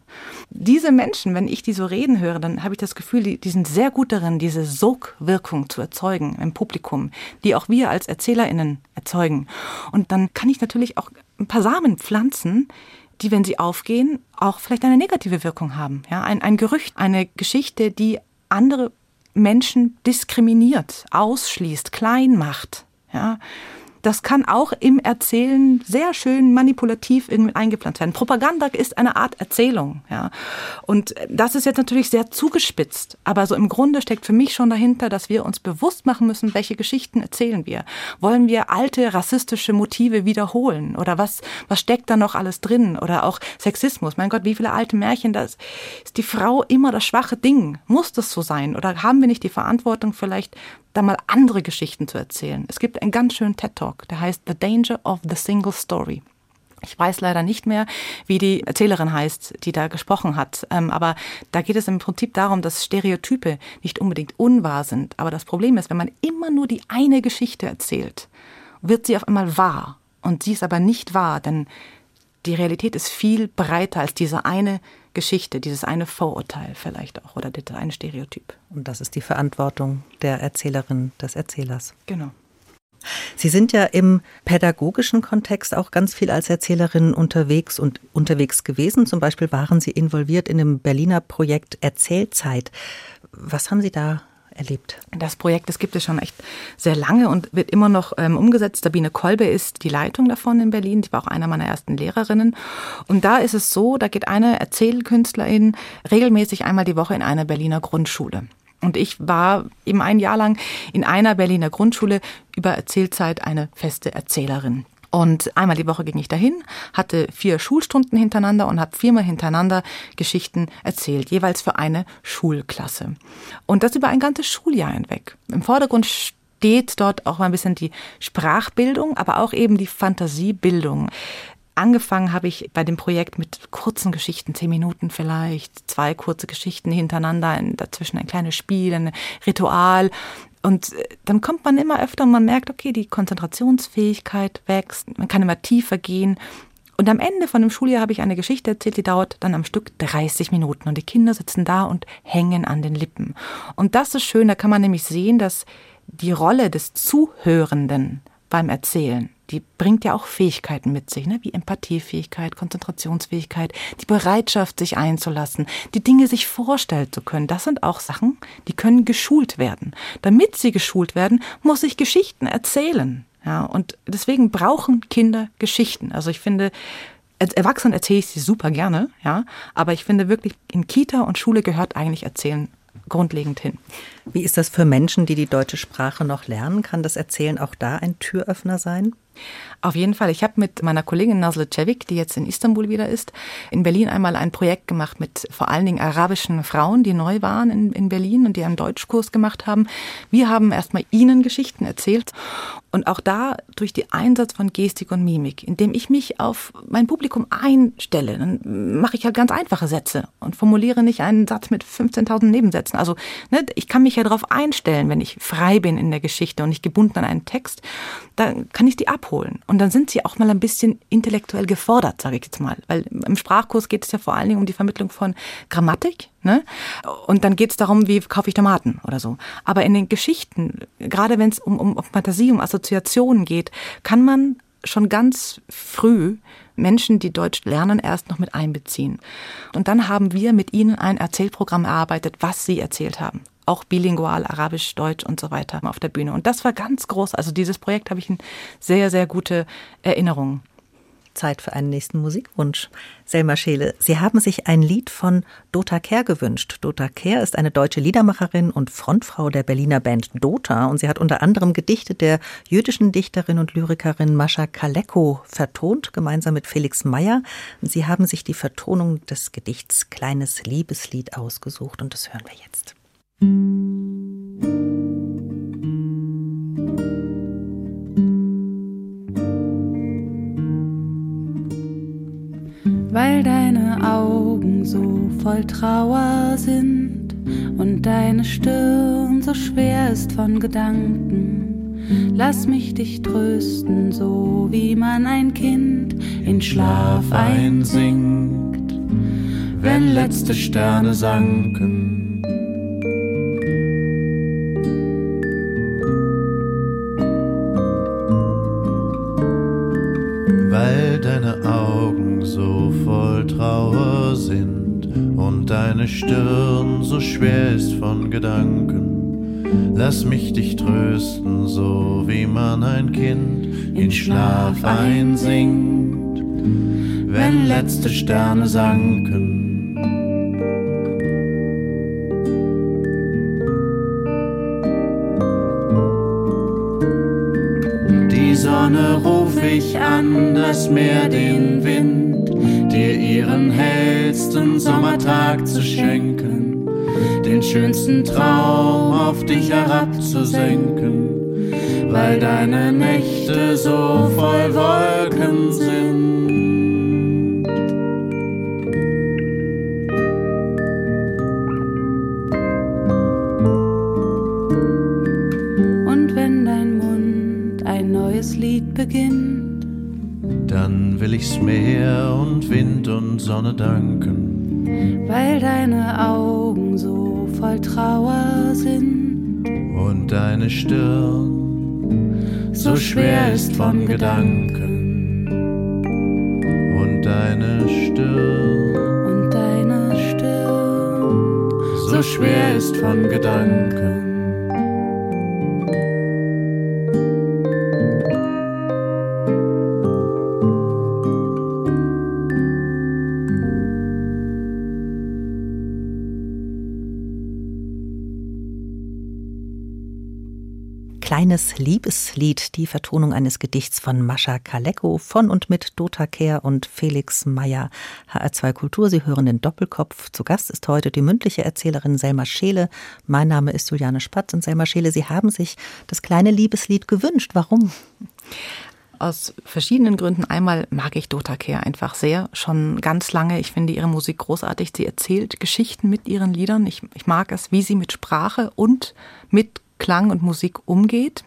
Diese Menschen, wenn ich die so reden höre, dann habe ich das Gefühl, die, die sind sehr gut darin, diese Sogwirkung zu erzeugen im Publikum, die auch wir als ErzählerInnen erzeugen. Und dann kann ich natürlich auch ein paar Samen pflanzen, die, wenn sie aufgehen, auch vielleicht eine negative Wirkung haben. Ja, ein, ein Gerücht, eine Geschichte, die andere Menschen diskriminiert, ausschließt, klein macht. Ja, das kann auch im Erzählen sehr schön manipulativ irgendwie eingepflanzt werden. Propaganda ist eine Art Erzählung, ja. Und das ist jetzt natürlich sehr zugespitzt, aber so im Grunde steckt für mich schon dahinter, dass wir uns bewusst machen müssen, welche Geschichten erzählen wir. Wollen wir alte rassistische Motive wiederholen oder was was steckt da noch alles drin oder auch Sexismus? Mein Gott, wie viele alte Märchen, das ist die Frau immer das schwache Ding. Muss das so sein oder haben wir nicht die Verantwortung vielleicht da mal andere Geschichten zu erzählen. Es gibt einen ganz schönen TED-Talk, der heißt The Danger of the Single Story. Ich weiß leider nicht mehr, wie die Erzählerin heißt, die da gesprochen hat. Ähm, aber da geht es im Prinzip darum, dass Stereotype nicht unbedingt unwahr sind. Aber das Problem ist, wenn man immer nur die eine Geschichte erzählt, wird sie auf einmal wahr. Und sie ist aber nicht wahr, denn die Realität ist viel breiter als diese eine Geschichte, dieses eine Vorurteil vielleicht auch oder das eine Stereotyp. Und das ist die Verantwortung der Erzählerin, des Erzählers. Genau. Sie sind ja im pädagogischen Kontext auch ganz viel als Erzählerin unterwegs und unterwegs gewesen. Zum Beispiel waren Sie involviert in dem Berliner Projekt Erzählzeit. Was haben Sie da erlebt? Das Projekt, das gibt es schon echt sehr lange und wird immer noch ähm, umgesetzt. Sabine Kolbe ist die Leitung davon in Berlin. Die war auch einer meiner ersten Lehrerinnen. Und da ist es so, da geht eine Erzählkünstlerin regelmäßig einmal die Woche in eine Berliner Grundschule. Und ich war eben ein Jahr lang in einer Berliner Grundschule über Erzählzeit eine feste Erzählerin. Und einmal die Woche ging ich dahin, hatte vier Schulstunden hintereinander und habe viermal hintereinander Geschichten erzählt, jeweils für eine Schulklasse. Und das über ein ganzes Schuljahr hinweg. Im Vordergrund steht dort auch mal ein bisschen die Sprachbildung, aber auch eben die Fantasiebildung. Angefangen habe ich bei dem Projekt mit kurzen Geschichten, zehn Minuten vielleicht, zwei kurze Geschichten hintereinander, dazwischen ein kleines Spiel, ein Ritual. Und äh, dann kommt man immer öfter und man merkt, okay, die Konzentrationsfähigkeit wächst, man kann immer tiefer gehen. Und am Ende von dem Schuljahr habe ich eine Geschichte erzählt, die dauert dann am Stück 30 Minuten. Und die Kinder sitzen da und hängen an den Lippen. Und das ist schön, da kann man nämlich sehen, dass die Rolle des Zuhörenden beim Erzählen die bringt ja auch Fähigkeiten mit sich, ne? wie Empathiefähigkeit, Konzentrationsfähigkeit, die Bereitschaft, sich einzulassen, die Dinge sich vorstellen zu können. Das sind auch Sachen, die können geschult werden. Damit sie geschult werden, muss ich Geschichten erzählen. Ja, und deswegen brauchen Kinder Geschichten. Also ich finde, als Erwachsenen erzähle ich sie super gerne, ja, aber ich finde wirklich, in Kita und Schule gehört eigentlich Erzählen grundlegend hin. Wie ist das für Menschen, die die deutsche Sprache noch lernen? Kann das Erzählen auch da ein Türöffner sein? Auf jeden Fall. Ich habe mit meiner Kollegin Nazle Cevik, die jetzt in Istanbul wieder ist, in Berlin einmal ein Projekt gemacht mit vor allen Dingen arabischen Frauen, die neu waren in, in Berlin und die einen Deutschkurs gemacht haben. Wir haben erstmal ihnen Geschichten erzählt und auch da durch den Einsatz von Gestik und Mimik, indem ich mich auf mein Publikum einstelle, dann mache ich halt ganz einfache Sätze und formuliere nicht einen Satz mit 15.000 Nebensätzen. Also ne, ich kann mich ja darauf einstellen, wenn ich frei bin in der Geschichte und nicht gebunden an einen Text, dann kann ich die abholen. Und dann sind sie auch mal ein bisschen intellektuell gefordert, sage ich jetzt mal. Weil im Sprachkurs geht es ja vor allen Dingen um die Vermittlung von Grammatik. Ne? Und dann geht es darum, wie kaufe ich Tomaten oder so. Aber in den Geschichten, gerade wenn es um, um, um Fantasie, um Assoziationen geht, kann man schon ganz früh Menschen, die Deutsch lernen, erst noch mit einbeziehen. Und dann haben wir mit ihnen ein Erzählprogramm erarbeitet, was sie erzählt haben auch bilingual, Arabisch, Deutsch und so weiter auf der Bühne. Und das war ganz groß. Also dieses Projekt habe ich in sehr, sehr gute Erinnerungen. Zeit für einen nächsten Musikwunsch. Selma Scheele, Sie haben sich ein Lied von Dota Kehr gewünscht. Dota Kehr ist eine deutsche Liedermacherin und Frontfrau der Berliner Band Dota und sie hat unter anderem Gedichte der jüdischen Dichterin und Lyrikerin Mascha Kaleko vertont, gemeinsam mit Felix Meyer. Sie haben sich die Vertonung des Gedichts Kleines Liebeslied ausgesucht und das hören wir jetzt. Weil deine Augen so voll Trauer sind und deine Stirn so schwer ist von Gedanken, lass mich dich trösten, so wie man ein Kind in Schlaf einsinkt, wenn letzte Sterne sanken Stirn so schwer ist von Gedanken. Lass mich dich trösten, so wie man ein Kind in Schlaf einsingt, wenn letzte Sterne sanken. Die Sonne ruf ich an, das Meer den Wind dir ihren hellsten Sommertag zu schenken, den schönsten Traum auf dich herabzusenken, weil deine Nächte so voll Wolken sind. Und wenn dein Mund ein neues Lied beginnt, dann will ich's Meer und Wind und Sonne danken. Weil deine Augen so voll Trauer sind. Und deine Stirn so schwer ist von Gedanken. Und deine Stirn, und deine Stirn so schwer ist von Gedanken. Kleines Liebeslied, die Vertonung eines Gedichts von Mascha Kaleko von und mit Dota Kehr und Felix Meyer. HR2 Kultur, Sie hören den Doppelkopf. Zu Gast ist heute die mündliche Erzählerin Selma Scheele. Mein Name ist Juliane Spatz und Selma Scheele, Sie haben sich das kleine Liebeslied gewünscht. Warum? aus verschiedenen Gründen. Einmal mag ich Dota Kehr einfach sehr, schon ganz lange. Ich finde ihre Musik großartig. Sie erzählt Geschichten mit ihren Liedern. Ich, ich mag es, wie sie mit Sprache und mit Klang und Musik umgeht.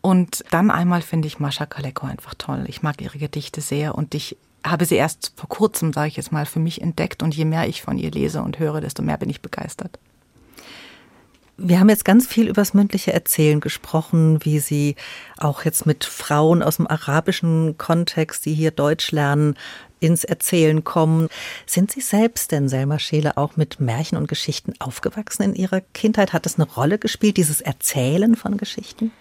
Und dann einmal finde ich Mascha Kaleko einfach toll. Ich mag ihre Gedichte sehr und ich habe sie erst vor kurzem, sage ich jetzt mal, für mich entdeckt. Und je mehr ich von ihr lese und höre, desto mehr bin ich begeistert. Wir haben jetzt ganz viel übers mündliche Erzählen gesprochen, wie Sie auch jetzt mit Frauen aus dem arabischen Kontext, die hier Deutsch lernen, ins Erzählen kommen. Sind Sie selbst denn, Selma Scheele, auch mit Märchen und Geschichten aufgewachsen in Ihrer Kindheit? Hat das eine Rolle gespielt, dieses Erzählen von Geschichten?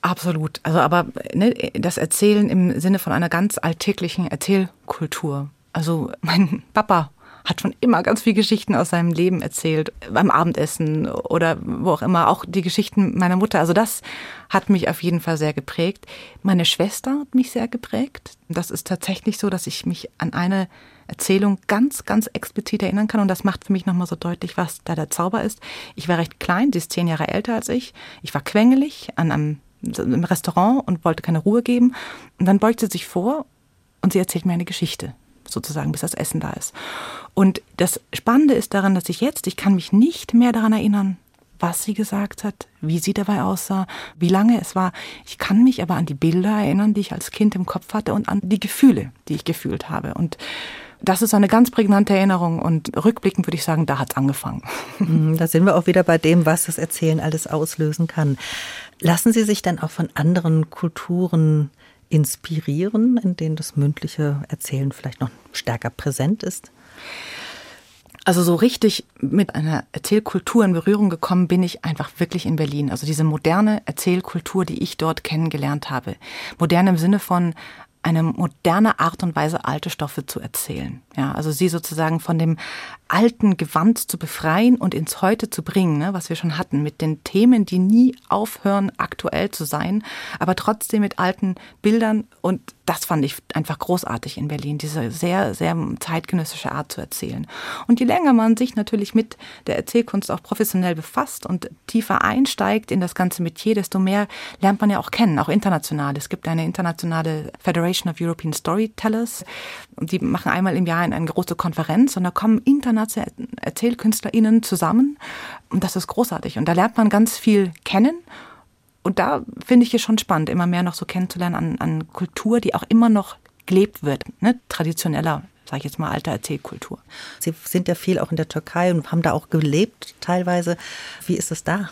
Absolut. Also aber ne, das Erzählen im Sinne von einer ganz alltäglichen Erzählkultur. Also mein Papa hat schon immer ganz viele Geschichten aus seinem Leben erzählt, beim Abendessen oder wo auch immer, auch die Geschichten meiner Mutter. Also das hat mich auf jeden Fall sehr geprägt. Meine Schwester hat mich sehr geprägt. Das ist tatsächlich so, dass ich mich an eine Erzählung ganz, ganz explizit erinnern kann. Und das macht für mich nochmal so deutlich, was da der Zauber ist. Ich war recht klein, sie ist zehn Jahre älter als ich. Ich war quengelig an einem im Restaurant und wollte keine Ruhe geben. Und dann beugt sie sich vor und sie erzählt mir eine Geschichte sozusagen, bis das Essen da ist. Und das Spannende ist daran, dass ich jetzt, ich kann mich nicht mehr daran erinnern, was sie gesagt hat, wie sie dabei aussah, wie lange es war. Ich kann mich aber an die Bilder erinnern, die ich als Kind im Kopf hatte und an die Gefühle, die ich gefühlt habe. Und das ist eine ganz prägnante Erinnerung und rückblickend würde ich sagen, da hat es angefangen. Mhm, da sind wir auch wieder bei dem, was das Erzählen alles auslösen kann. Lassen Sie sich dann auch von anderen Kulturen inspirieren, in denen das mündliche Erzählen vielleicht noch stärker präsent ist? Also so richtig mit einer Erzählkultur in Berührung gekommen bin ich einfach wirklich in Berlin. Also diese moderne Erzählkultur, die ich dort kennengelernt habe. Modern im Sinne von eine moderne Art und Weise, alte Stoffe zu erzählen. Ja, also sie sozusagen von dem alten Gewand zu befreien und ins Heute zu bringen, ne, was wir schon hatten, mit den Themen, die nie aufhören, aktuell zu sein, aber trotzdem mit alten Bildern. Und das fand ich einfach großartig in Berlin, diese sehr, sehr zeitgenössische Art zu erzählen. Und je länger man sich natürlich mit der Erzählkunst auch professionell befasst und tiefer einsteigt in das ganze Metier, desto mehr lernt man ja auch kennen, auch international. Es gibt eine internationale Federation of European Storytellers die machen einmal im Jahr eine große Konferenz und da kommen internationale ErzählkünstlerInnen zusammen und das ist großartig. Und da lernt man ganz viel kennen und da finde ich es schon spannend, immer mehr noch so kennenzulernen an, an Kultur, die auch immer noch gelebt wird, ne? traditioneller sage ich jetzt mal, alter Erzählkultur. Sie sind ja viel auch in der Türkei und haben da auch gelebt teilweise. Wie ist es da?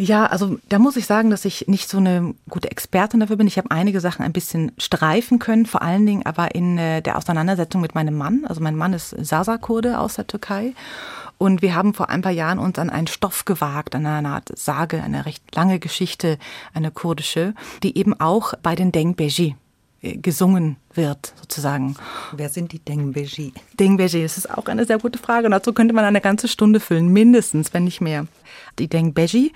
Ja, also da muss ich sagen, dass ich nicht so eine gute Expertin dafür bin. Ich habe einige Sachen ein bisschen streifen können, vor allen Dingen aber in äh, der Auseinandersetzung mit meinem Mann. Also mein Mann ist Sasa-Kurde aus der Türkei. Und wir haben vor ein paar Jahren uns an einen Stoff gewagt, an eine Art Sage, eine recht lange Geschichte, eine kurdische, die eben auch bei den Dengbeji äh, gesungen wird, sozusagen. Wer sind die Dengbeji? Dengbeji, das ist auch eine sehr gute Frage. Und dazu könnte man eine ganze Stunde füllen, mindestens, wenn nicht mehr. Die Dengbeji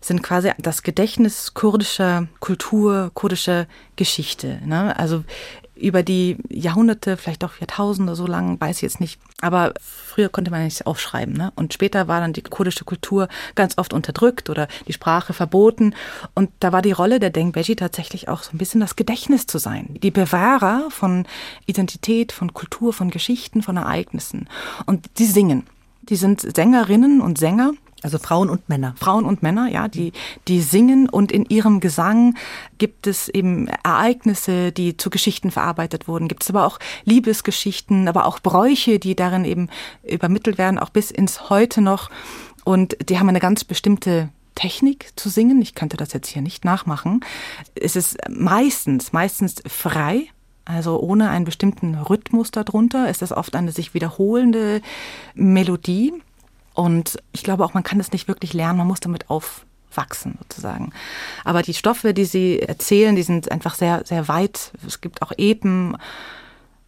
sind quasi das Gedächtnis kurdischer Kultur, kurdischer Geschichte. Ne? Also über die Jahrhunderte, vielleicht auch Jahrtausende so lang, weiß ich jetzt nicht. Aber früher konnte man nichts aufschreiben. Ne? Und später war dann die kurdische Kultur ganz oft unterdrückt oder die Sprache verboten. Und da war die Rolle der Dengbeji tatsächlich auch so ein bisschen das Gedächtnis zu sein. Die Bewahrer von Identität, von Kultur, von Geschichten, von Ereignissen. Und die singen. Die sind Sängerinnen und Sänger also Frauen und Männer. Frauen und Männer, ja, die, die singen und in ihrem Gesang gibt es eben Ereignisse, die zu Geschichten verarbeitet wurden. Gibt es aber auch Liebesgeschichten, aber auch Bräuche, die darin eben übermittelt werden, auch bis ins Heute noch. Und die haben eine ganz bestimmte Technik zu singen. Ich könnte das jetzt hier nicht nachmachen. Es ist meistens, meistens frei. Also ohne einen bestimmten Rhythmus darunter ist das oft eine sich wiederholende Melodie. Und ich glaube auch, man kann das nicht wirklich lernen, man muss damit aufwachsen sozusagen. Aber die Stoffe, die Sie erzählen, die sind einfach sehr, sehr weit. Es gibt auch Epen.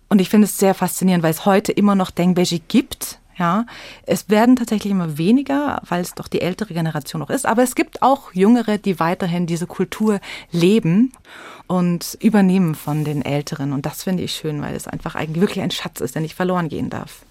Und ich finde es sehr faszinierend, weil es heute immer noch Dengbeji gibt. Ja, es werden tatsächlich immer weniger, weil es doch die ältere Generation noch ist. Aber es gibt auch Jüngere, die weiterhin diese Kultur leben und übernehmen von den Älteren. Und das finde ich schön, weil es einfach eigentlich wirklich ein Schatz ist, der nicht verloren gehen darf.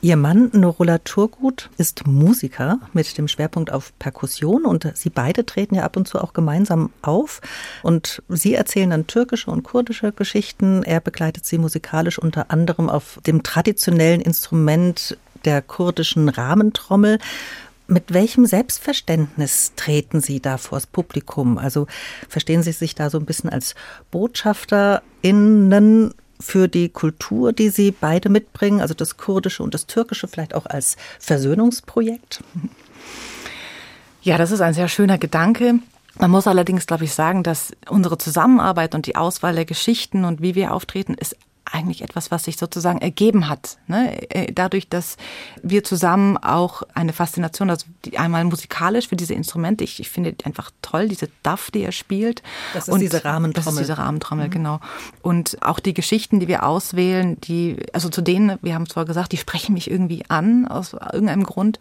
Ihr Mann Norola Turgut ist Musiker mit dem Schwerpunkt auf Perkussion und Sie beide treten ja ab und zu auch gemeinsam auf und Sie erzählen dann türkische und kurdische Geschichten. Er begleitet Sie musikalisch unter anderem auf dem traditionellen Instrument der kurdischen Rahmentrommel. Mit welchem Selbstverständnis treten Sie da vors Publikum? Also verstehen Sie sich da so ein bisschen als BotschafterInnen für die Kultur, die Sie beide mitbringen, also das Kurdische und das Türkische, vielleicht auch als Versöhnungsprojekt? Ja, das ist ein sehr schöner Gedanke. Man muss allerdings, glaube ich, sagen, dass unsere Zusammenarbeit und die Auswahl der Geschichten und wie wir auftreten, ist eigentlich etwas, was sich sozusagen ergeben hat. Ne? Äh, dadurch, dass wir zusammen auch eine Faszination, also einmal musikalisch für diese Instrumente, ich, ich finde einfach toll, diese Duff, die er spielt. Das ist und diese Rahmentrommel. Das ist diese Rahmentrommel, mhm. genau. Und auch die Geschichten, die wir auswählen, die, also zu denen, wir haben es vorher gesagt, die sprechen mich irgendwie an, aus irgendeinem Grund.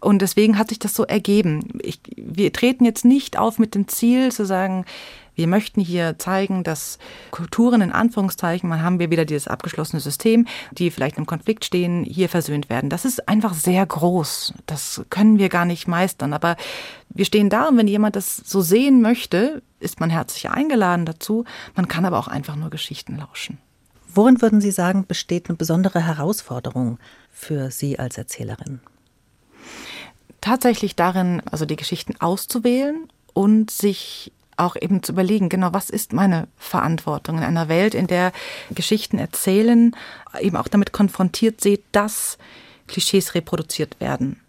Und deswegen hat sich das so ergeben. Ich, wir treten jetzt nicht auf mit dem Ziel zu sagen, wir möchten hier zeigen, dass Kulturen in Anführungszeichen, man haben wir wieder dieses abgeschlossene System, die vielleicht im Konflikt stehen, hier versöhnt werden. Das ist einfach sehr groß. Das können wir gar nicht meistern. Aber wir stehen da und wenn jemand das so sehen möchte, ist man herzlich eingeladen dazu. Man kann aber auch einfach nur Geschichten lauschen. Worin würden Sie sagen, besteht eine besondere Herausforderung für Sie als Erzählerin? Tatsächlich darin, also die Geschichten auszuwählen und sich auch eben zu überlegen, genau, was ist meine Verantwortung in einer Welt, in der Geschichten erzählen, eben auch damit konfrontiert seht, dass Klischees reproduziert werden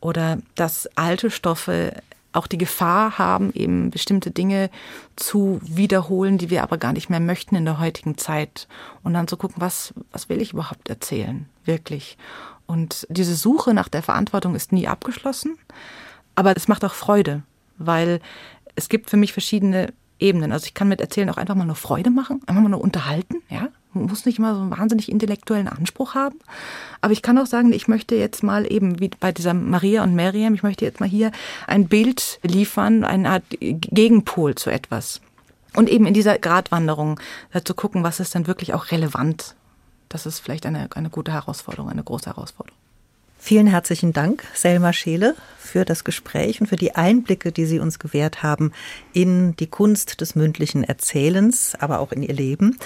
oder dass alte Stoffe auch die Gefahr haben, eben bestimmte Dinge zu wiederholen, die wir aber gar nicht mehr möchten in der heutigen Zeit. Und dann zu gucken, was, was will ich überhaupt erzählen, wirklich. Und diese Suche nach der Verantwortung ist nie abgeschlossen, aber es macht auch Freude, weil es gibt für mich verschiedene Ebenen. Also ich kann mit Erzählen auch einfach mal nur Freude machen, einfach mal nur unterhalten, ja. Man muss nicht immer so einen wahnsinnig intellektuellen Anspruch haben. Aber ich kann auch sagen, ich möchte jetzt mal eben, wie bei dieser Maria und Miriam, ich möchte jetzt mal hier ein Bild liefern, eine Art Gegenpol zu etwas. Und eben in dieser Gratwanderung zu gucken, was ist dann wirklich auch relevant. Das ist vielleicht eine, eine gute Herausforderung, eine große Herausforderung. Vielen herzlichen Dank, Selma Scheele, für das Gespräch und für die Einblicke, die Sie uns gewährt haben in die Kunst des mündlichen Erzählens, aber auch in Ihr Leben.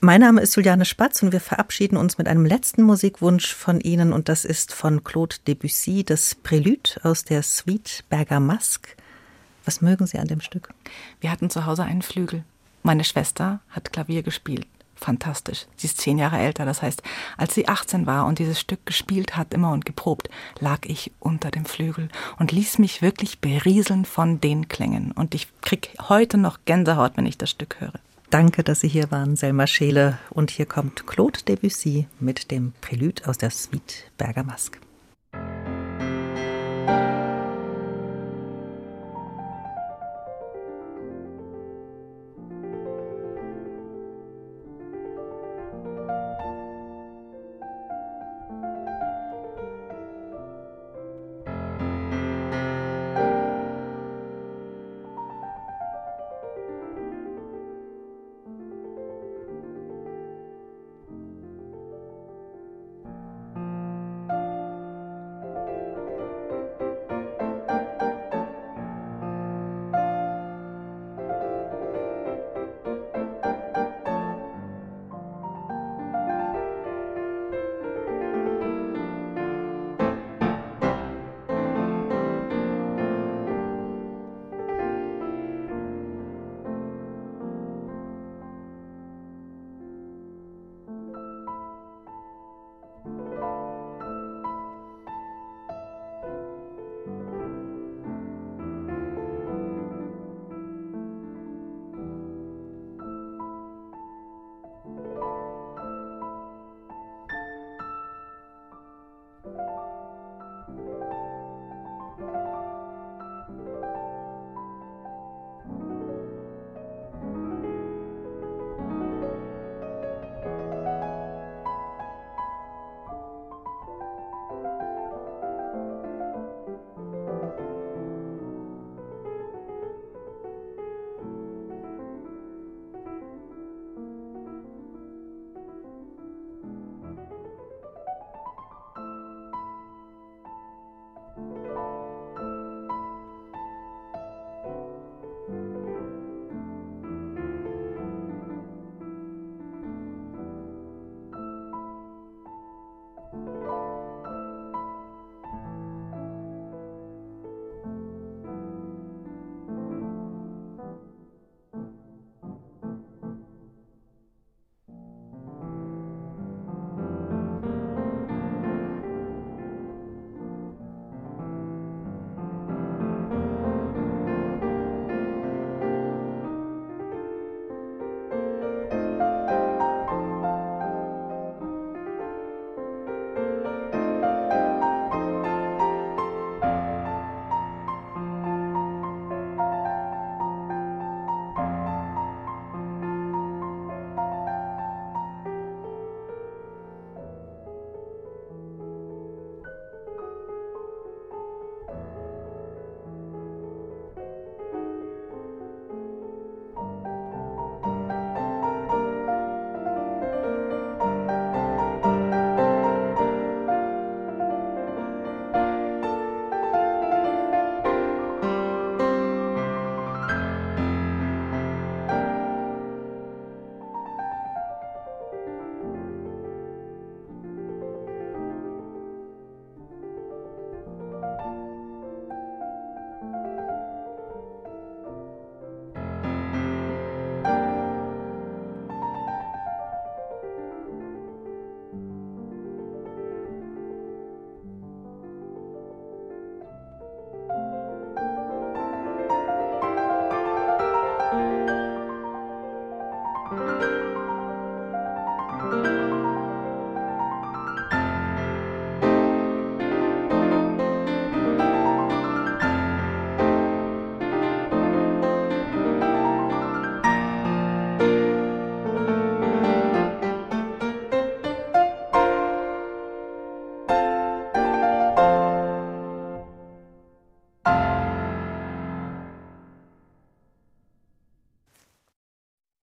Mein Name ist Juliane Spatz und wir verabschieden uns mit einem letzten Musikwunsch von Ihnen und das ist von Claude Debussy, das Prélude aus der Suite Bergamasque. Was mögen Sie an dem Stück? Wir hatten zu Hause einen Flügel. Meine Schwester hat Klavier gespielt fantastisch. Sie ist zehn Jahre älter, das heißt, als sie 18 war und dieses Stück gespielt hat, immer und geprobt, lag ich unter dem Flügel und ließ mich wirklich berieseln von den Klängen. Und ich krieg heute noch Gänsehaut, wenn ich das Stück höre. Danke, dass Sie hier waren, Selma Scheele. Und hier kommt Claude Debussy mit dem Prélude aus der Suite Bergamasque.